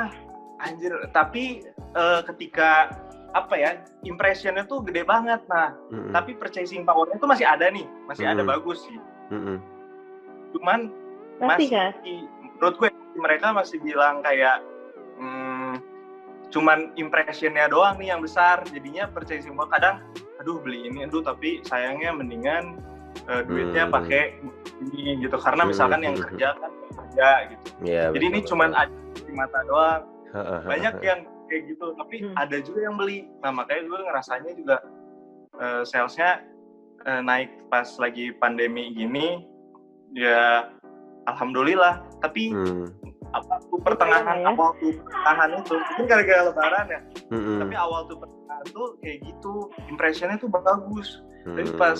anjir. Tapi eh, ketika apa ya, impressionnya tuh gede banget. Nah, Mm-mm. tapi purchasing powernya tuh masih ada nih, masih ada Hmm. bagus sih. Mm-mm. Cuman pasti masih, kan menurut gue mereka masih bilang kayak, hmm, cuman impressionnya doang nih yang besar. Jadinya purchasing power kadang, aduh beli ini, aduh tapi sayangnya mendingan eh, duitnya Hmm. pakai ini gitu karena Hmm, misalkan yang hmm, kerja kan yang kerja gitu Iya. jadi betul, ini betul. cuman ada di mata doang Heeh, banyak yang kayak gitu tapi Hmm. ada juga yang beli nah makanya gue ngerasanya juga eh, salesnya eh, naik pas lagi pandemi gini ya alhamdulillah tapi Hmm. Apa tuh pertengahan ya. awal tuh pertengahan itu mungkin gara-gara lebaran ya Mm-mm. tapi awal tuh pertengahan tuh kayak gitu impressionnya tuh bagus tapi Mm-mm. pas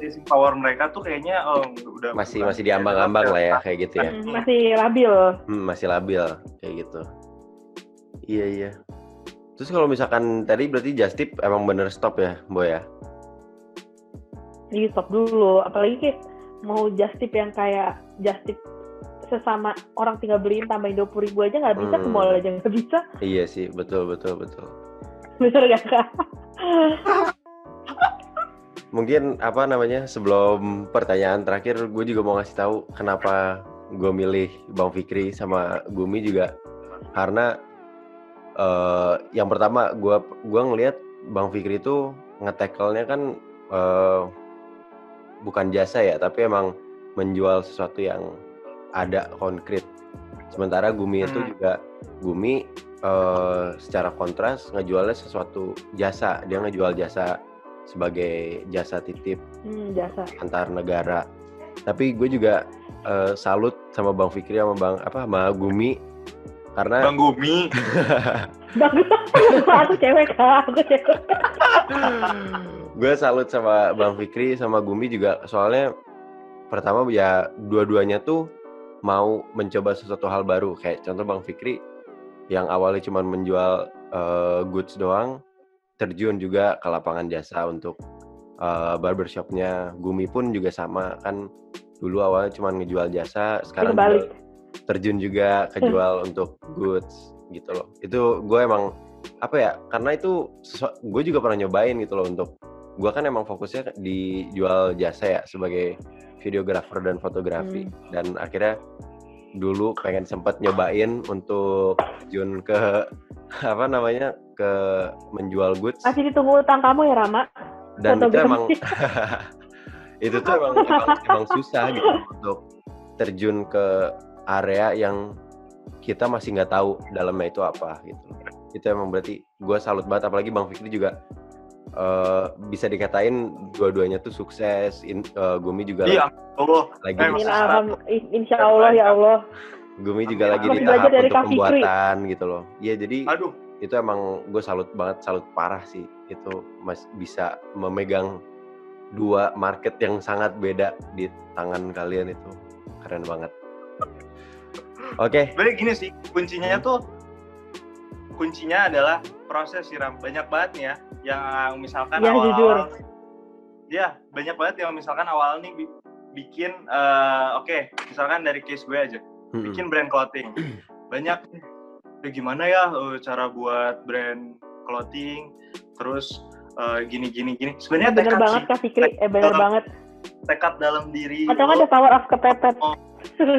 pricing power mereka tuh kayaknya oh udah masih bukan masih diambang-ambang lah ya kayak gitu ya. Mm, masih labil Hmm, masih labil kayak gitu. Iya iya. Terus kalau misalkan tadi berarti just tip emang bener stop ya, Boy ya? di stop dulu apalagi kayak mau just tip yang kayak just tip sesama orang tinggal beliin tambahin dua puluh ribu aja nggak bisa ke Hmm. mall aja nggak bisa Iya sih, betul betul betul. bener gak kak Mungkin apa namanya sebelum pertanyaan terakhir, gue juga mau ngasih tahu kenapa gue milih Bang Fikri sama Gumi juga karena eh, yang pertama gue gua ngelihat Bang Fikri itu nge-tackle-nya kan eh, bukan jasa ya, tapi emang menjual sesuatu yang ada konkret. Sementara Gumi itu Hmm. juga Gumi eh, secara kontras ngejualnya sesuatu jasa, dia ngejual jasa sebagai jasa titip hmm, jasa antar negara. Tapi gue juga eh, salut sama Bang Fikri sama Bang apa sama Gumi karena Bang Gumi. [laughs] Bagus. aku cewek kak, aku cewek. gue salut sama Bang Fikri sama Gumi juga soalnya pertama ya dua-duanya tuh mau mencoba sesuatu hal baru. Kayak contoh Bang Fikri yang awalnya cuma menjual eh, goods doang terjun juga ke lapangan jasa untuk eh, barbershopnya. Gumi pun juga sama kan dulu awalnya cuma ngejual jasa sekarang jual- terjun juga [laughs] kejual untuk goods gitu loh. Itu gue emang apa ya karena itu gue juga pernah nyobain gitu loh untuk gue kan emang fokusnya di jual jasa ya sebagai videografer dan fotografi. Dan akhirnya dulu pengen sempat nyobain untuk terjun ke [laughs] apa namanya ke menjual goods. Masih ditunggu utang kamu ya Rama. dan itu emang [laughs] itu tuh emang, emang emang susah gitu untuk terjun ke area yang kita masih nggak tahu dalamnya itu apa gitu. Itu emang berarti gue salut banget apalagi bang Fikri juga eh, bisa dikatain dua-duanya tuh sukses In, eh, Gumi juga Iya, Allah. lagi Eh, di Amin, salah. alham- insya Allah ya Allah. Gumi juga Amin. lagi di Masih tahap dari untuk Fikri. pembuatan gitu loh iya jadi Aduh, itu emang gue salut banget salut parah sih itu mas bisa memegang dua market yang sangat beda di tangan kalian itu keren banget oke sebenarnya gini sih, kuncinya tuh kuncinya adalah proses sih Ram. Banyak banget nih ya yang misalkan Ya, awal jujur. Ya, banyak banget yang misalkan awal nih bi- bikin eh, oke, misalkan dari case gue aja. Bikin brand clothing. [clears throat] Banyak ya gimana ya eh, cara buat brand clothing, terus eh, gini gini gini. Sebenarnya bener tekad banget sih, Kak Fikri. Eh bener banget. tekad dalam diri. Atau kan ada power of kepepet. Oh.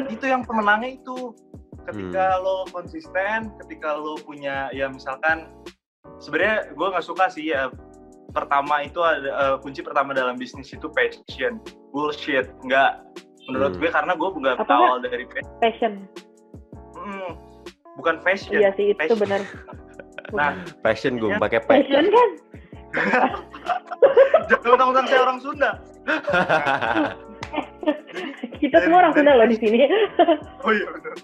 itu yang pemenangnya itu. Ketika Hmm. lo konsisten, ketika lo punya ya misalkan sebenarnya gue nggak suka sih ya pertama itu ada eh, kunci pertama dalam bisnis itu passion bullshit nggak menurut Hmm. gue karena gue nggak berawal dari passion Passion. Mm, bukan fashion Iya sih itu passion. bener. [laughs] Nah, passion gue Ya. pakai Passion kan? [laughs] jangan mentang-mentang saya orang Sunda. [laughs] Kita semua orang Sunda loh di sini. Oh iya benar.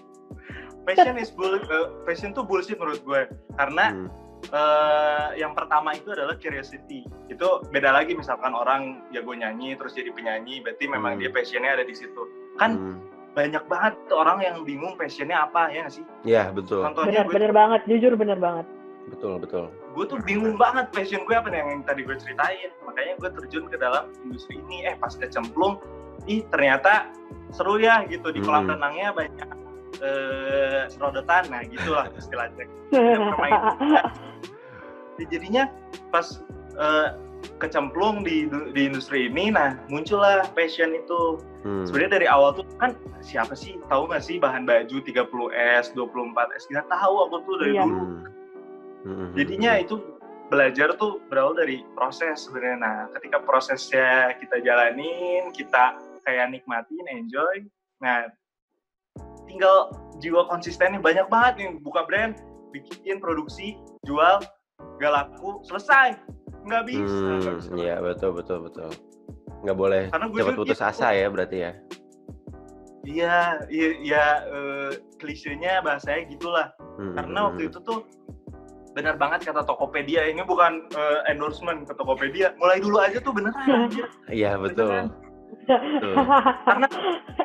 Passion is bull, eh, passion tuh bullshit menurut gue. Karena Hmm. Eh, yang pertama itu adalah curiosity. Itu beda lagi misalkan orang jago nyanyi terus jadi penyanyi, berarti memang Hmm. dia passionnya ada di situ. Kan Hmm. banyak banget orang yang bingung passionnya apa ya nggak sih? ya betul Contohnya Bener, gue, bener banget. Jujur bener banget. betul betul gue tuh bingung banget passion gue apa nih yang tadi gue ceritain. Makanya gue terjun ke dalam industri ini. Eh pas kecemplung, ih ternyata seru ya gitu di kolam Hmm. renangnya banyak eh, serodotan, nah gitulah istilahnya. permainan. [laughs] Ya, jadinya pas eh, kecemplung di di industri ini, nah muncullah passion itu. Hmm. Sebenarnya dari awal tuh kan siapa sih tahu nggak sih bahan baju 30S, 24S nggak tahu aku tuh dari Iya. dulu. Hmm. Hmm. Jadinya itu belajar tuh berawal dari proses sebenarnya. Nah, ketika prosesnya kita jalanin, kita kayak nikmatin, enjoy. Nah, tinggal jiwa konsistennya banyak banget nih buka brand, bikin produksi, jual, gak laku, selesai. Nggak bisa. Hmm, iya betul betul betul. Nggak boleh Karena gue cepat putus gitu. asa ya berarti ya. Iya, iya, iya eh, klisenya bahasanya gitulah. Hmm, Karena hmm, waktu hmm. itu tuh benar banget kata Tokopedia. Ini bukan eh, endorsement ke Tokopedia. Mulai dulu aja tuh beneran. Iya betul. Beneran. Karena.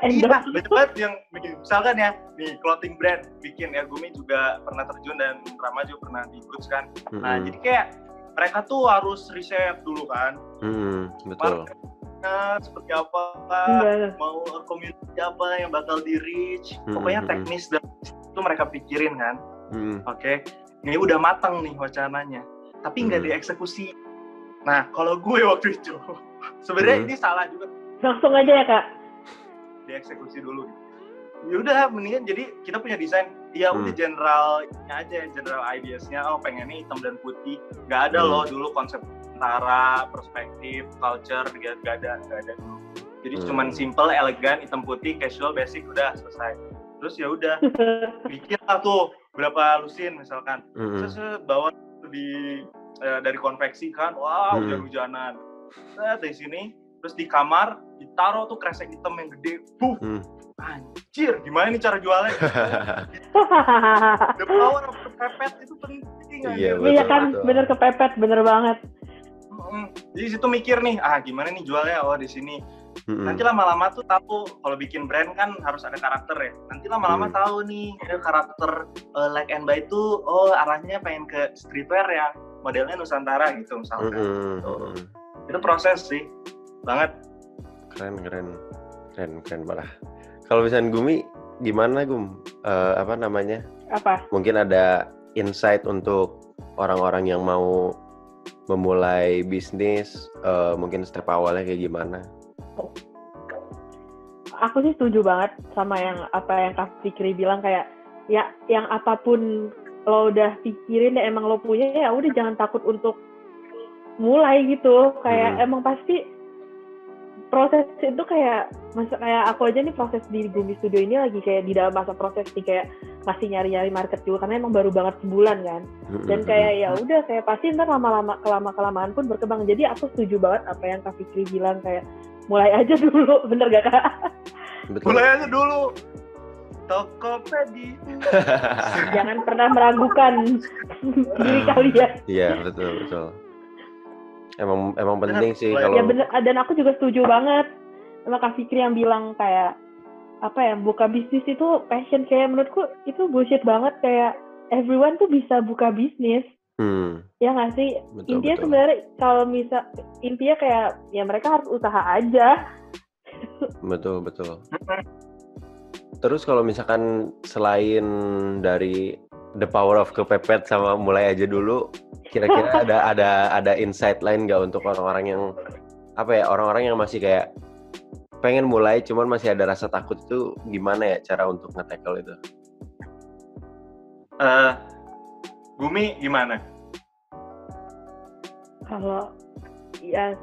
Iya, banyak banget yang bikin. Misalkan ya, nih clothing brand bikin ya Gumi juga pernah terjun dan Rama juga pernah di Goods kan. Nah, Hmm, jadi kayak mereka tuh harus riset dulu kan. hmm, betul. Marketnya seperti apa, mau community apa yang bakal di reach. Hmm, Pokoknya hmm, teknis dan itu mereka pikirin kan. Hmm, Oke, ini udah matang nih wacananya, tapi nggak Hmm. dieksekusi. Nah, kalau gue waktu itu, [laughs] sebenarnya Hmm. ini salah juga Langsung aja ya kak. dieksekusi dulu. Ya udah, mendingan jadi kita punya desain, ya udah Hmm. generalnya aja, general ideasnya. Oh pengennya hitam dan putih. Gak ada Hmm. loh dulu konsep antara perspektif, culture, gak, gak ada, gak ada dulu. Jadi Hmm. cuman simple, elegan, hitam putih, casual, basic, udah selesai. Terus ya udah, [laughs] bikin lah tuh berapa lusin misalkan. hmm, Terus eh, bawa di eh, dari konveksi kan, wow Hmm. hujan-hujanan. Nah, dari sini terus di kamar ditaruh tuh kresek hitam yang gede Buh, Hmm. anjir gimana nih cara jualnya [laughs] the power of the pepet itu penting Iya, anjir. betul, Iya kan, betul. bener kepepet, bener banget. Mm, jadi situ mikir nih ah gimana nih jualnya oh di sini Mm-mm. nanti lama-lama tuh tahu kalau bikin brand kan harus ada karakter ya nanti lama-lama Hmm. tahu nih ada karakter uh, like and buy itu oh arahnya pengen ke streetwear yang modelnya nusantara gitu Mm-mm, Tuh. mm-mm. itu proses sih banget Keren, keren, keren, keren parah. Kalau misalnya Gumi, gimana Gum? Eh, apa namanya? Apa? Mungkin ada insight untuk orang-orang yang mau memulai bisnis, eh, mungkin step awalnya kayak gimana? Aku sih setuju banget sama yang apa yang Kak Fikri bilang kayak ya yang apa pun lo udah pikirin dan emang lo punya ya udah jangan takut untuk mulai gitu kayak Hmm. emang pasti proses itu kayak masa kayak aku aja nih proses di Gumi Studio ini lagi kayak di dalam masa proses nih kayak masih nyari-nyari market juga karena emang baru banget sebulan kan dan kayak ya udah kayak pasti ntar lama-lama kelama kelamaan pun berkembang jadi aku setuju banget apa yang Kak Fikri bilang kayak mulai [laughs] aja dulu bener gak kak? Betul. mulai aja dulu Tokopedia [laughs] Jangan pernah meragukan [laughs] diri kalian. Iya, betul, betul. Emang emang penting sih kalau Ya bener dan aku juga setuju banget sama Kak Fikri yang bilang kayak apa ya buka bisnis itu passion. Kayak menurutku itu bullshit banget kayak everyone tuh bisa buka bisnis. Hmm, ya nggak sih? Betul, intinya betul. sebenarnya kalau misal intinya kayak ya mereka harus usaha aja. Betul, betul. Terus kalau misalkan selain dari the power of kepepet sama mulai aja dulu, kira-kira [laughs] ada ada ada insight lain nggak untuk orang-orang yang apa ya orang-orang yang masih kayak pengen mulai cuman masih ada rasa takut itu gimana ya cara untuk nge-tackle itu? Eh, Gumi gimana kalau ya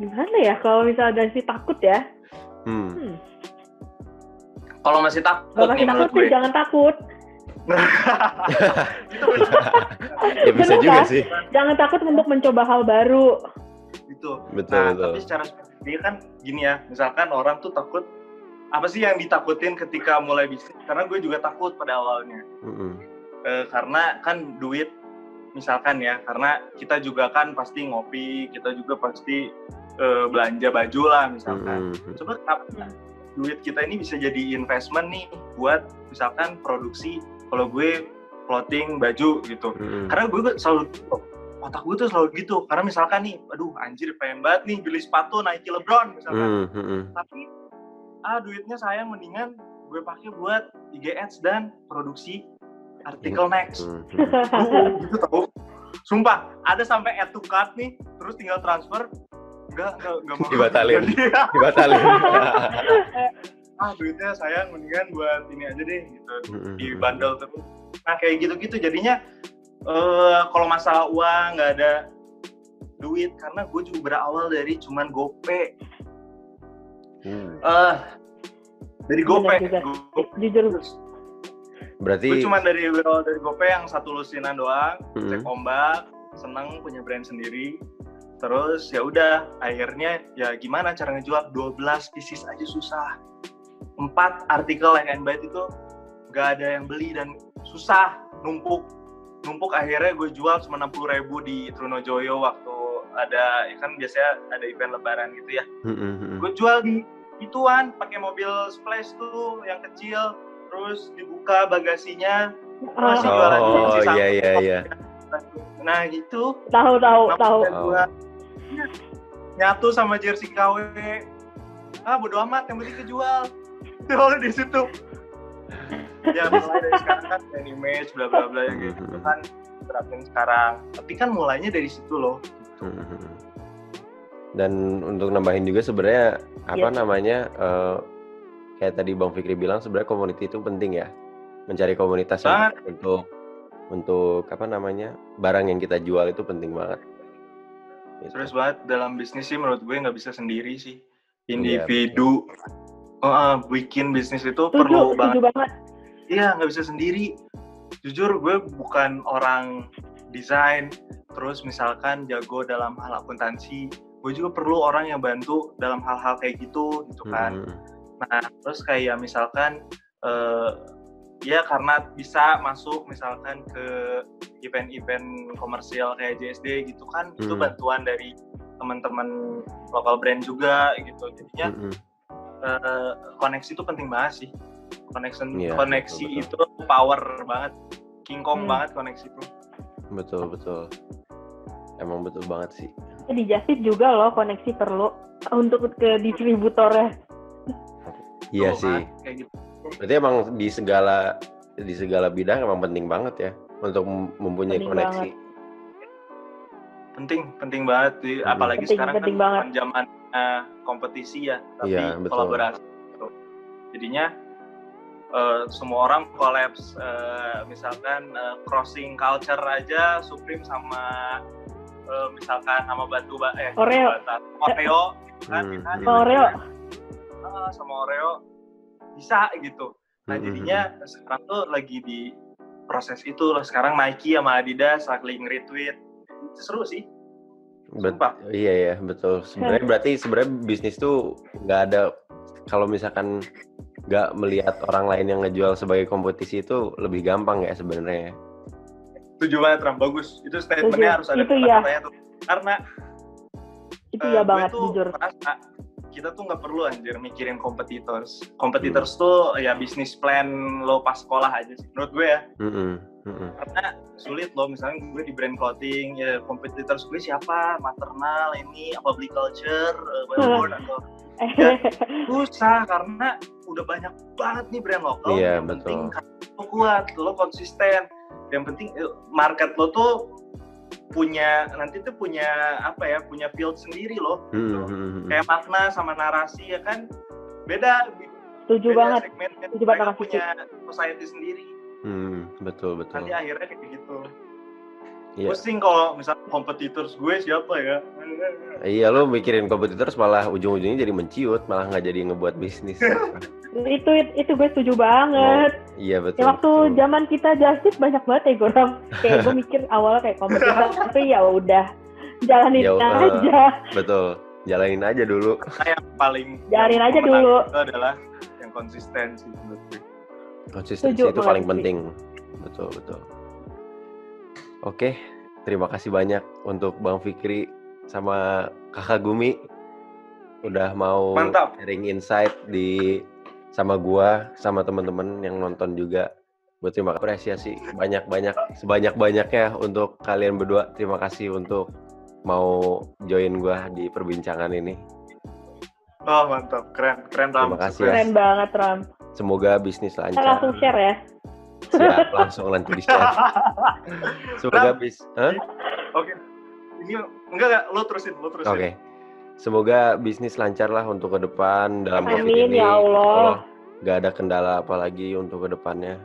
gimana ya kalau misalnya dari si takut ya Hmm, hmm. Kalau masih takut kalau masih takut sih jangan takut itu [laughs] ya bisa Bener juga kan? sih. jangan takut untuk mencoba hal baru gitu Betul, nah betul. tapi secara spesifik kan gini ya misalkan orang tuh takut apa sih yang ditakutin ketika mulai bisnis karena gue juga takut pada awalnya Mm-mm. Eh, karena kan duit misalkan ya karena kita juga kan pasti ngopi kita juga pasti eh, belanja baju lah misalkan Mm-mm. coba kenapa duit kita ini bisa jadi investment nih buat misalkan produksi kalau gue clothing baju gitu Mm-mm. karena gue selalu otak gue tuh selalu gitu karena misalkan nih aduh anjir pengen banget nih beli sepatu Nike LeBron misalkan Mm, mm-mm. tapi ah duitnya sayang mendingan gue pakai buat IG ads dan produksi artikel next Mm, mm. Duh, gitu tau sumpah ada sampai add to cart nih terus tinggal transfer enggak enggak enggak mau. Dibatalin. Jadi, [laughs] Dibatalin. [laughs] ah duitnya sayang mendingan buat ini aja deh gitu. Di bundle terus. Nah kayak gitu-gitu jadinya eh kalau masalah uang nggak ada duit karena gue juga berawal dari cuman gope Hmm. eh dari gope jujur. Berarti gue cuman dari berawal dari gope yang satu lusinan doang Mm-mm. cek ombak seneng punya brand sendiri terus ya udah akhirnya ya gimana cara ngejual 12 pieces aja susah. Empat artikel and buy itu nggak ada yang beli dan susah numpuk. Numpuk akhirnya gue jual cuma 60 ribu di Trunojoyo waktu ada ya kan biasanya ada event lebaran gitu ya. Mm-mm, mm-mm. gue jual di ituan pakai mobil splash tuh yang kecil terus dibuka bagasinya masih Ah, jualan Oh, iya, iya, iya. nah gitu. Tahu tahu tahu. Gua nyatu sama jersey KW ah bodo amat yang penting kejual [laughs] jual di situ ya mulai dari sekarang kan brand image bla bla bla yang gitu Mhm. kan terapin sekarang tapi kan mulainya dari situ loh Mhm. Dan untuk nambahin juga sebenarnya apa Iya. namanya eh, kayak tadi Bang Fikri bilang sebenarnya community itu penting ya. Mencari komunitas yang untuk untuk apa namanya barang yang kita jual itu penting banget. Gitu. serius banget dalam bisnis sih menurut gue nggak bisa sendiri sih Iya, individu Oh, ah, bikin bisnis itu setuju perlu banget banget Iya, nggak bisa sendiri. Jujur, gue bukan orang desain, terus misalkan jago dalam hal akuntansi, gue juga perlu orang yang bantu dalam hal-hal kayak gitu gitu kan Hmm. nah terus kayak misalkan eh, ya karena bisa masuk misalkan ke event-event komersial kayak JSD gitu kan itu Hmm. bantuan dari teman-teman lokal brand juga gitu jadinya Hmm. eh, koneksi itu penting banget sih connection Iya, koneksi betul, itu power banget king kong Hmm. banget koneksi itu Betul betul. Emang betul banget sih. di Justice juga loh koneksi perlu untuk ke distributornya Iya sih. kan, kayak gitu Berarti emang di segala di segala bidang emang penting banget ya untuk mem- mempunyai Penting koneksi. penting penting banget sih Hmm. apalagi Penting, sekarang penting kan banget. zaman eh, kompetisi ya tapi Iya, betul. kolaborasi jadinya eh, semua orang kolaps eh, misalkan eh, crossing culture aja Supreme sama eh, misalkan sama batu ba eh Oreo. Bata- Oreo gitu kan Hmm, hmm. Oreo. Sama Oreo bisa gitu nah Hmm, jadinya sekarang tuh lagi di proses itu loh sekarang Nike sama Adidas saling retweet itu seru sih Bet- Sumpah. iya ya betul. Sebenarnya berarti sebenarnya bisnis tuh nggak ada kalau misalkan nggak melihat orang lain yang ngejual sebagai kompetisi itu lebih gampang ya sebenarnya. Setuju banget Ram, bagus. Itu statementnya harus ada Itu iya. kata-katanya tuh. Karena itu eh, ya gue banget tuh jujur merasa kita tuh nggak perlu anjir mikirin competitors. Competitors tuh ya bisnis plan lo pas sekolah aja sih. Menurut gue ya. Mm-mm, mm-mm. Karena sulit loh misalnya gue di brand clothing ya competitors gue siapa? Maternal ini beli culture, uh, Billboard atau [laughs] Ya. susah karena udah banyak banget nih brand lokal Iya, yang betul. penting lo kuat lo konsisten yang penting eh, market lo tuh punya nanti tuh punya apa ya punya field sendiri loh. Mm-mm, mm-mm. kayak makna sama narasi ya kan? Beda. Setuju beda banget. segmennya Setuju banget punya society sendiri. Hmm, betul betul. nanti akhirnya kayak gitu Iya. pusing kalau misalnya competitors gue siapa ya Iya lo mikirin kompetitors malah ujung-ujungnya jadi menciut, malah nggak jadi ngebuat bisnis. [laughs] itu itu gue setuju banget iya betul. ya waktu betul. zaman kita justice banyak banget ya gue kayak gue mikir awalnya kayak kompetitor [laughs] tapi ya udah jalanin Ya udah. aja betul. Jalanin aja dulu. Yang paling Jalanin yang aja dulu. itu adalah yang konsisten sih menurut gue. Konsistensi Setuju itu paling sih. penting. Betul betul. Oke, terima kasih banyak untuk Bang Fikri sama Kakak Gumi udah mau Mantap. sharing insight di sama gua sama teman-teman yang nonton juga. Gue terima apresiasi banyak-banyak sebanyak-banyaknya untuk kalian berdua. Terima kasih untuk mau join gua di perbincangan ini. Oh mantap, keren, keren Ram. Terima kasih keren banget Ram Semoga bisnis kita lancar. langsung share ya Siap, langsung nanti di share. Semoga Ram. bis. Oke, ini enggak enggak, lo terusin, lo terusin. Oke. Semoga bisnis lancar lah untuk ke depan dalam COVID Amin, ini. ya Allah. Gak ada kendala apa lagi untuk ke depannya.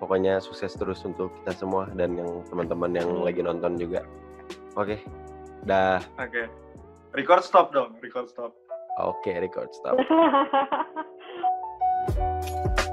Pokoknya sukses terus untuk kita semua dan yang teman-teman yang lagi nonton juga. Oke. Dah. Oke. Record stop dong, record stop. Oke, record stop. [laughs]